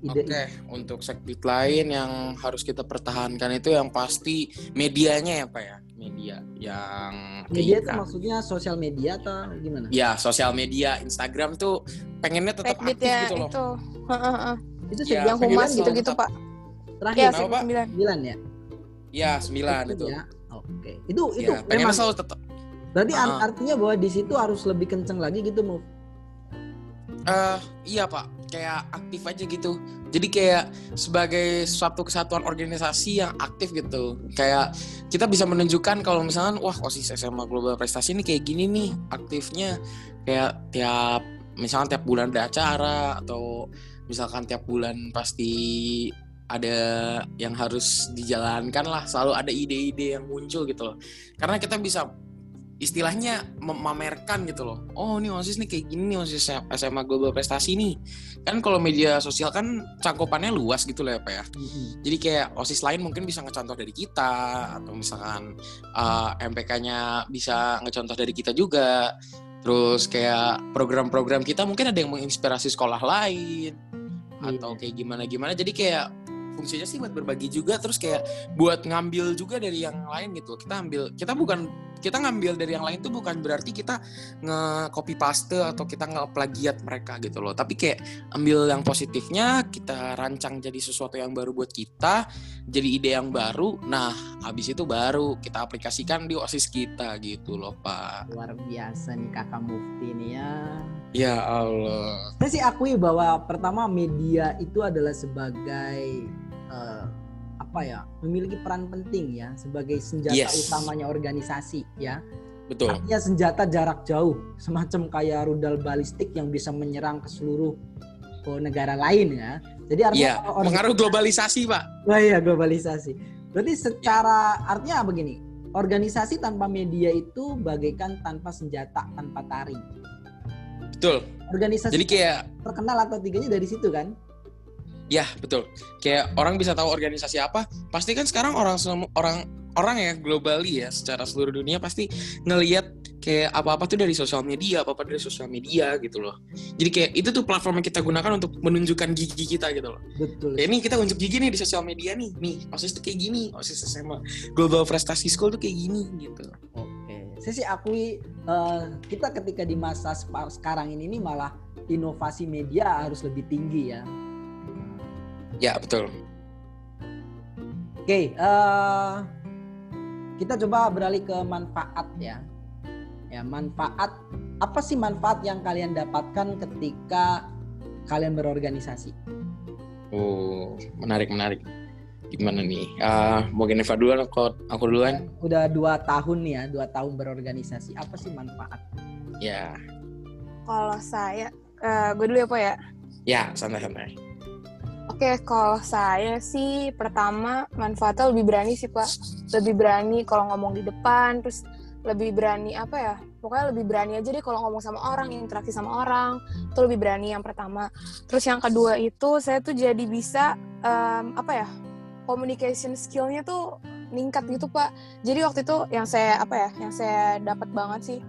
Oke, untuk segbit lain yang harus kita pertahankan itu yang pasti medianya ya Pak ya, media yang media itu maksudnya sosial media atau gimana? ya sosial media Instagram tuh pengennya tetap Backbeat aktif ya gitu loh. itu. Heeh, heeh. Itu Iya, yang pengen humas gitu-gitu, tetap- Pak. terakhir satu Pak? sembilan. sembilan ya? Ya sembilan itu. ya. Oke. Itu itu Ya, pengennya memang selalu tetap. berarti ar- Ah. artinya bahwa di situ harus lebih kenceng lagi gitu mau. Eh iya Pak, kayak aktif aja gitu. Jadi kayak sebagai suatu kesatuan organisasi yang aktif gitu. Kayak kita bisa menunjukkan kalau misalkan wah OSIS SMA Global Prestasi ini kayak gini nih aktifnya kayak tiap misalkan tiap bulan ada acara atau misalkan tiap bulan pasti ada yang harus dijalankan lah selalu ada ide-ide yang muncul gitu loh. Karena kita bisa istilahnya memamerkan gitu loh. Oh ini osis nih kayak gini nih osis SMA Global Prestasi nih. Kan kalau media sosial kan cangkupannya luas gitu loh ya pak ya. Jadi kayak osis lain mungkin bisa ngecontoh dari kita atau misalkan uh, MPK-nya bisa ngecontoh dari kita juga terus kayak program-program kita mungkin ada yang menginspirasi sekolah lain atau kayak gimana gimana jadi kayak fungsinya sih buat berbagi juga terus kayak buat ngambil juga dari yang lain gitu. Kita ambil kita bukan kita ngambil dari yang lain tuh bukan berarti kita nge copy paste atau kita nge plagiat mereka gitu loh. Tapi kayak ambil yang positifnya kita rancang jadi sesuatu yang baru buat kita jadi ide yang baru nah habis itu baru kita aplikasikan di osis kita gitu loh pak. Luar biasa nih kakak Mufti ini ya. ya Allah. Saya sih akui bahwa pertama media itu adalah sebagai eh, apa ya memiliki peran penting ya sebagai senjata Yes. utamanya organisasi ya. betul Artinya senjata jarak jauh semacam kayak rudal balistik yang bisa menyerang ke seluruh negara lain ya. Jadi artinya orga- pengaruh globalisasi pak Wah iya globalisasi. Berarti secara artinya apa gini? Organisasi tanpa media itu bagaikan tanpa senjata, tanpa taring. betul Organisasi jadi kayak terkenal atau tiganya dari situ kan? Ya betul. Kayak orang bisa tahu organisasi apa. Pasti kan sekarang orang orang orang ya globally ya secara seluruh dunia pasti ngelihat kayak apa-apa tuh dari sosial media, apa-apa dari sosial media gitu loh. Jadi kayak itu tuh platform yang kita gunakan untuk menunjukkan gigi kita gitu loh. Betul. Kayak ini kita unjuk gigi nih di sosial media nih. Nih, OSIS tuh kayak gini, OSIS SMA Global Prestasi School tuh kayak gini gitu. Oke. Saya sih akui eh, kita ketika di masa sekarang ini nih malah inovasi media harus lebih tinggi ya. Ya, betul. Oke, eh, kita coba beralih ke manfaat ya. Ya, manfaat apa sih manfaat yang kalian dapatkan ketika kalian berorganisasi? Oh, menarik menarik. Gimana nih? Ah, mau Geneva duluan atau aku duluan? Udah dua tahun nih ya, dua tahun berorganisasi. Apa sih manfaat? Ya, Kalau saya, eh, gue dulu ya Pak ya. ya santai-santai. Oke, Oke, kalau saya sih pertama manfaatnya lebih berani sih Pak. Lebih berani kalau ngomong di depan, terus lebih berani apa ya? Pokoknya lebih berani aja deh kalau ngomong sama orang, interaksi sama orang. Itu lebih berani yang pertama. Terus yang kedua itu saya tuh jadi bisa em, apa ya? Communication skillnya tuh ningkat gitu Pak. Jadi waktu itu yang saya apa ya? Yang saya dapat banget sih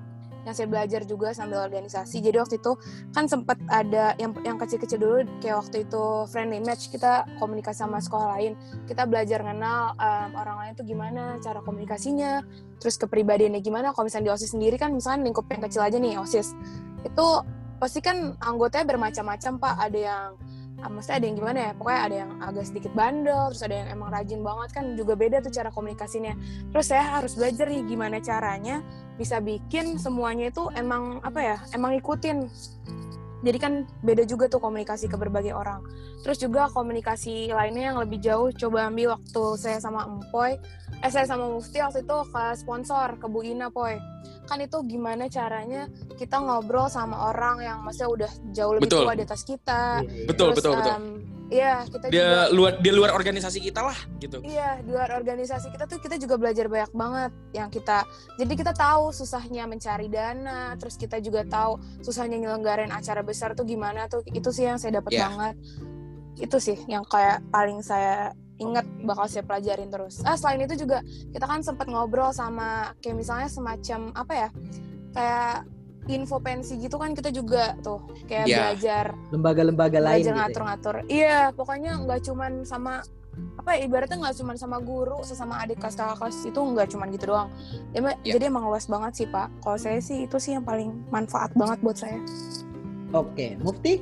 yang saya belajar juga sambil organisasi. Jadi waktu itu kan sempat ada yang yang kecil-kecil dulu kayak waktu itu friendly match kita komunikasi sama sekolah lain. Kita belajar kenal um, orang lain tuh gimana cara komunikasinya, terus kepribadiannya gimana. Kalau misalnya di OSIS sendiri kan misalnya lingkup yang kecil aja nih OSIS. Itu pasti kan anggotanya bermacam-macam Pak. Ada yang maksudnya ada yang gimana ya? Pokoknya ada yang agak sedikit bandel terus ada yang emang rajin banget kan juga beda tuh cara komunikasinya. Terus saya harus belajar nih gimana caranya bisa bikin semuanya itu emang apa ya emang ikutin jadi kan beda juga tuh komunikasi ke berbagai orang. Terus juga komunikasi lainnya yang lebih jauh coba ambil waktu saya sama Empoy eh saya sama Mufti waktu itu ke sponsor ke Bu Ina Poy kan itu gimana caranya kita ngobrol sama orang yang maksudnya udah jauh lebih Betul. tua di atas kita Betul, Terus, betul, betul. em, Iya, kita juga Dia luar di luar organisasi kita lah gitu. Iya, di luar organisasi kita tuh kita juga belajar banyak banget yang kita jadi kita tahu susahnya mencari dana, terus kita juga tahu susahnya nyelenggarain acara besar tuh gimana tuh. Itu sih yang saya dapat Iya. banget. Itu sih yang kayak paling saya ingat bakal saya pelajarin terus. Ah, selain itu juga kita kan sempat ngobrol sama kayak misalnya semacam apa ya? Kayak info pensi gitu kan kita juga tuh kayak Iya. belajar lembaga-lembaga lain belajar gitu ya. ngatur-ngatur. Iya, pokoknya nggak cuman sama apa ya, ibaratnya nggak cuman sama guru, sesama adik kelas kakak kelas itu nggak cuman gitu doang. Emang- Iya. Jadi emang luas banget sih pak. Kalau saya sih itu sih yang paling manfaat banget buat saya. Oke, Mufti?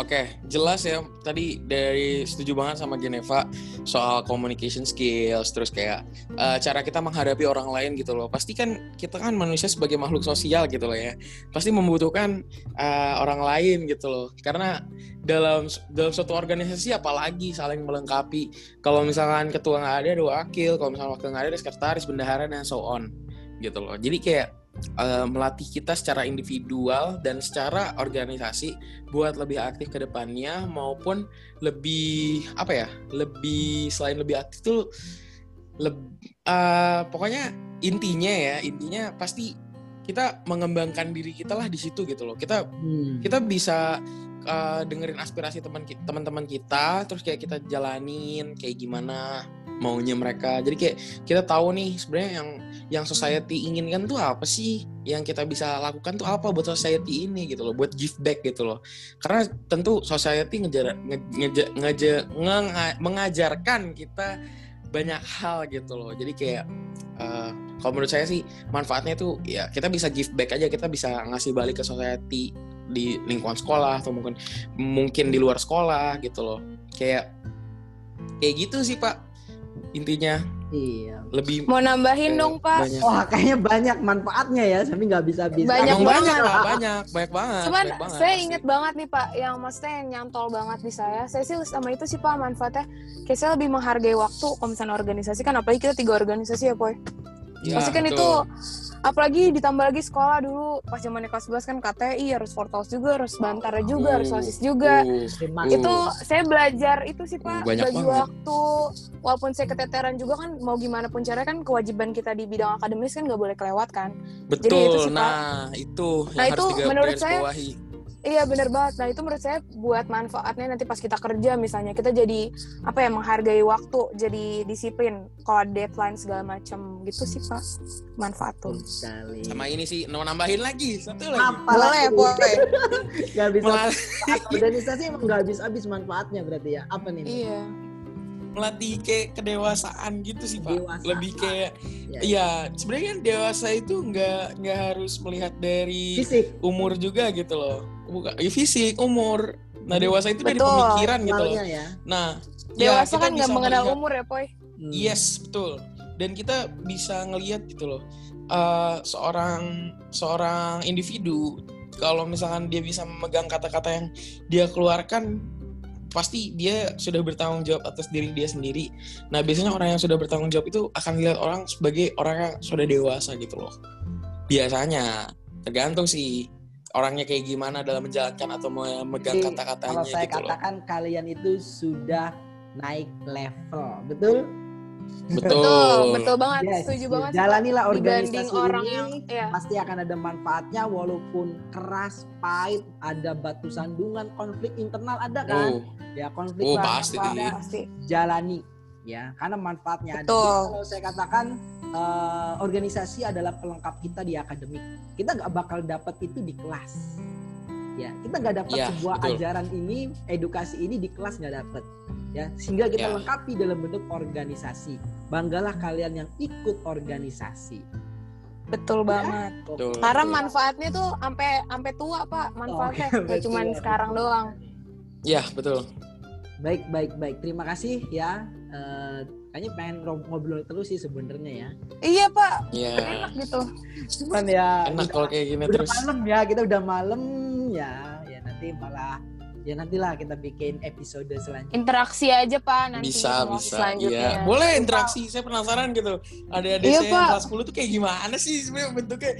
Oke, jelas ya. Tadi dari setuju banget sama Geneva soal communication skills, terus kayak eh, cara kita menghadapi orang lain gitu loh. Pasti kan kita kan manusia sebagai makhluk sosial gitu loh ya. Pasti membutuhkan eh, orang lain gitu loh. Karena dalam dalam suatu organisasi apalagi saling melengkapi. Kalau misalkan ketua nggak ada, ada wakil. Kalau misalkan wakil nggak ada, ada sekretaris, bendahara dan so on gitu loh. Jadi kayak eh, melatih kita secara individual dan secara organisasi buat lebih aktif ke depannya maupun lebih apa ya lebih selain lebih aktif tuh leb- eh, pokoknya intinya ya intinya pasti kita mengembangkan diri kita lah di situ gitu loh kita Hmm. kita bisa uh, dengerin aspirasi teman-teman kita terus kayak kita jalanin kayak gimana maunya mereka. Jadi kayak kita tahu nih sebenarnya yang yang society inginkan tuh apa sih? Yang kita bisa lakukan tuh apa buat society ini gitu loh buat give back gitu loh. Karena tentu society ngejar nge- ngeja- nge- mengajarkan kita banyak hal gitu loh. Jadi kayak uh, kalau menurut saya sih manfaatnya tuh ya kita bisa give back aja kita bisa ngasih balik ke society di lingkungan sekolah atau mungkin mungkin di luar sekolah gitu loh kayak kayak gitu sih pak intinya Iya. lebih Mau nambahin eh, dong pak. banyak Wah, kayaknya banyak manfaatnya ya, tapi nggak bisa bisa. Banyak Emang banget. banyak lah banyak banyak banget Cuman banyak banget, saya pasti. inget banget nih pak, yang maksudnya yang nyantol banget di saya. Saya sih sama itu sih pak manfaatnya. Kayak saya lebih menghargai waktu kalau misalnya organisasi kan, apalagi kita tiga organisasi ya poy. Ya, Pasti kan betul. itu apalagi ditambah lagi sekolah dulu pas zamannya kelas 11 kan KTI harus Fortos juga harus Bantara juga harus Uh, OSIS juga uh, Uh. itu saya belajar itu sih pak Banyak bagi banget. waktu walaupun saya keteteran juga kan mau gimana pun caranya kan kewajiban kita di bidang akademis kan nggak boleh kelewat kan betul itu sih, Pak. nah itu Nah, yang itu harus menurut saya- bawahi. Iya bener banget nah itu menurut saya buat manfaatnya nanti pas kita kerja misalnya kita jadi apa ya menghargai waktu jadi disiplin kalau deadline segala macam gitu sih pak manfaat tuh sekali. sama ini sih mau nambahin lagi satu lagi Apa boleh boleh Nggak bisa. Organisasi emang nggak habis-habis manfaatnya berarti ya. Apa nih? iya melatih kayak kedewasaan gitu sih pak Kedewasaan. lebih kayak Ya. Iya, sebenarnya kan dewasa itu nggak nggak harus melihat dari Fisik. umur juga gitu loh. Bukan, ya fisik, umur. Nah dewasa itu dari Betul, pemikiran gitu loh. Ya. Nah, ya, dewasa kita kan nggak mengenal melihat- umur ya poy Hmm. Yes, betul. Dan kita bisa ngelihat gitu loh. eh, seorang seorang individu kalau misalkan dia bisa memegang kata-kata yang dia keluarkan pasti dia sudah bertanggung jawab atas diri dia sendiri. Nah, biasanya orang yang sudah bertanggung jawab itu akan dilihat orang sebagai orang yang sudah dewasa gitu loh. Biasanya tergantung sih orangnya kayak gimana dalam menjalankan atau memegang kata-katanya Kalau saya gitu loh. katakan kalian itu sudah naik level, betul? Betul. Betul, betul banget. Yes, Setuju banget. Jalanilah organisasi orang ini. yang ya. Pasti akan ada manfaatnya walaupun keras, pahit, ada batu sandungan, konflik internal ada kan? Oh, Ya konflik Oh, lah, pasti. ada. Pasti. jalani ya karena manfaatnya ada. Betul. Jadi kalau saya katakan eh, organisasi adalah pelengkap kita di akademik. Kita nggak bakal dapat itu di kelas. Ya, kita nggak dapat Iya, sebuah betul. ajaran ini, edukasi ini di kelas nggak dapat. Ya, sehingga kita Ya. lengkapi dalam bentuk organisasi. Banggalah kalian yang ikut organisasi. Betul banget. Betul. Karena manfaatnya tuh sampai sampai tua, Pak. Manfaatnya Oke, nggak cuma sekarang doang. Ya, betul. Baik, baik, baik. Terima kasih ya. Eh, kayaknya pengen ro- ngobrol terus sih sebenarnya ya. Iya, Pak. Ya, Enak gitu. Cuman ya enak kalau kayak gini udah terus. malam ya kita udah malam ya ya nanti malah ya nantilah kita bikin episode selanjutnya Interaksi aja, Pak, nanti Bisa, bisa. Iya. selanjutnya. Boleh interaksi. Saya penasaran gitu. Ada-ada Iya, saya Pak. kelas 10 tuh kayak gimana sih sebenarnya bentuknya?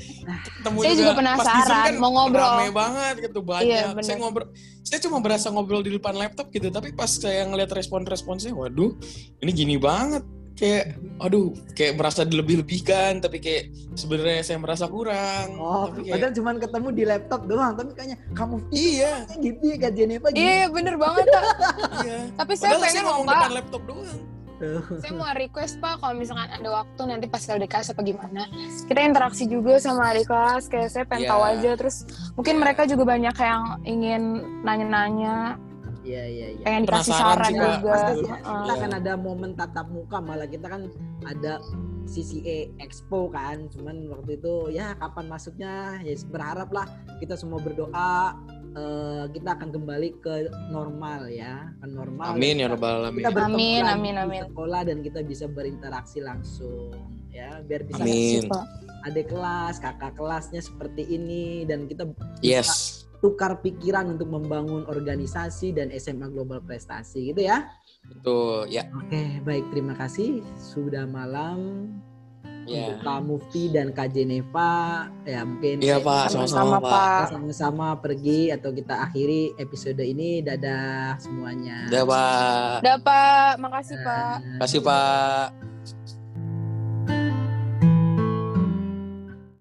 Ketemu Saya juga pas di Zoom penasaran, mau ngobrol. Rame banget gitu banyak. Iya, bener. saya ngobrol saya cuma berasa ngobrol di depan laptop gitu, tapi pas saya ngeliat respon-responsnya, waduh, ini gini banget. Kayak aduh, kayak merasa dilebih-lebihkan, tapi kayak sebenarnya saya merasa kurang. oh Tapi kayak, padahal cuman ketemu di laptop doang tapi kayaknya kamu iya, gitu ya Kak Jennifer Iya, iya, bener banget, Pak. iya. Tapi saya Padahal saya pengen loh, ngomong Pak. depan laptop doang. Saya mau request, Pak, kalau misalkan ada waktu nanti pas LDK apa gimana. Kita interaksi juga sama adik kelas, kayak saya pengen Iya. tahu aja. Terus mungkin Iya. mereka juga banyak yang ingin nanya-nanya, iya iya iya pengen dikasih Penasaran saran Kak. juga. pasti sih Heeh. kita kan ada momen tatap muka malah kita kan ada CCA Expo kan cuman waktu itu ya kapan masuknya ya berharap lah kita semua berdoa eh, kita akan kembali ke normal ya ke normal Amin ya rabbal alamin. kita bertemu Amin, lagi amin, di amin. sekolah dan kita bisa berinteraksi langsung ya biar bisa Amin. Adik kelas kakak kelasnya seperti ini dan kita Yes. Tukar pikiran untuk membangun organisasi dan SMA Global Prestasi gitu ya Betul, ya. oke baik terima kasih sudah malam Ya. untuk Pak Mufti dan Kak Jeneva ya mungkin Iya, Pak. Sama-sama, Pak. Pak. kita sama-sama pergi atau kita akhiri episode ini dadah semuanya Udah, Pak. Udah, Pak. Makasih, Pak. Dadah. Kasih, Pak.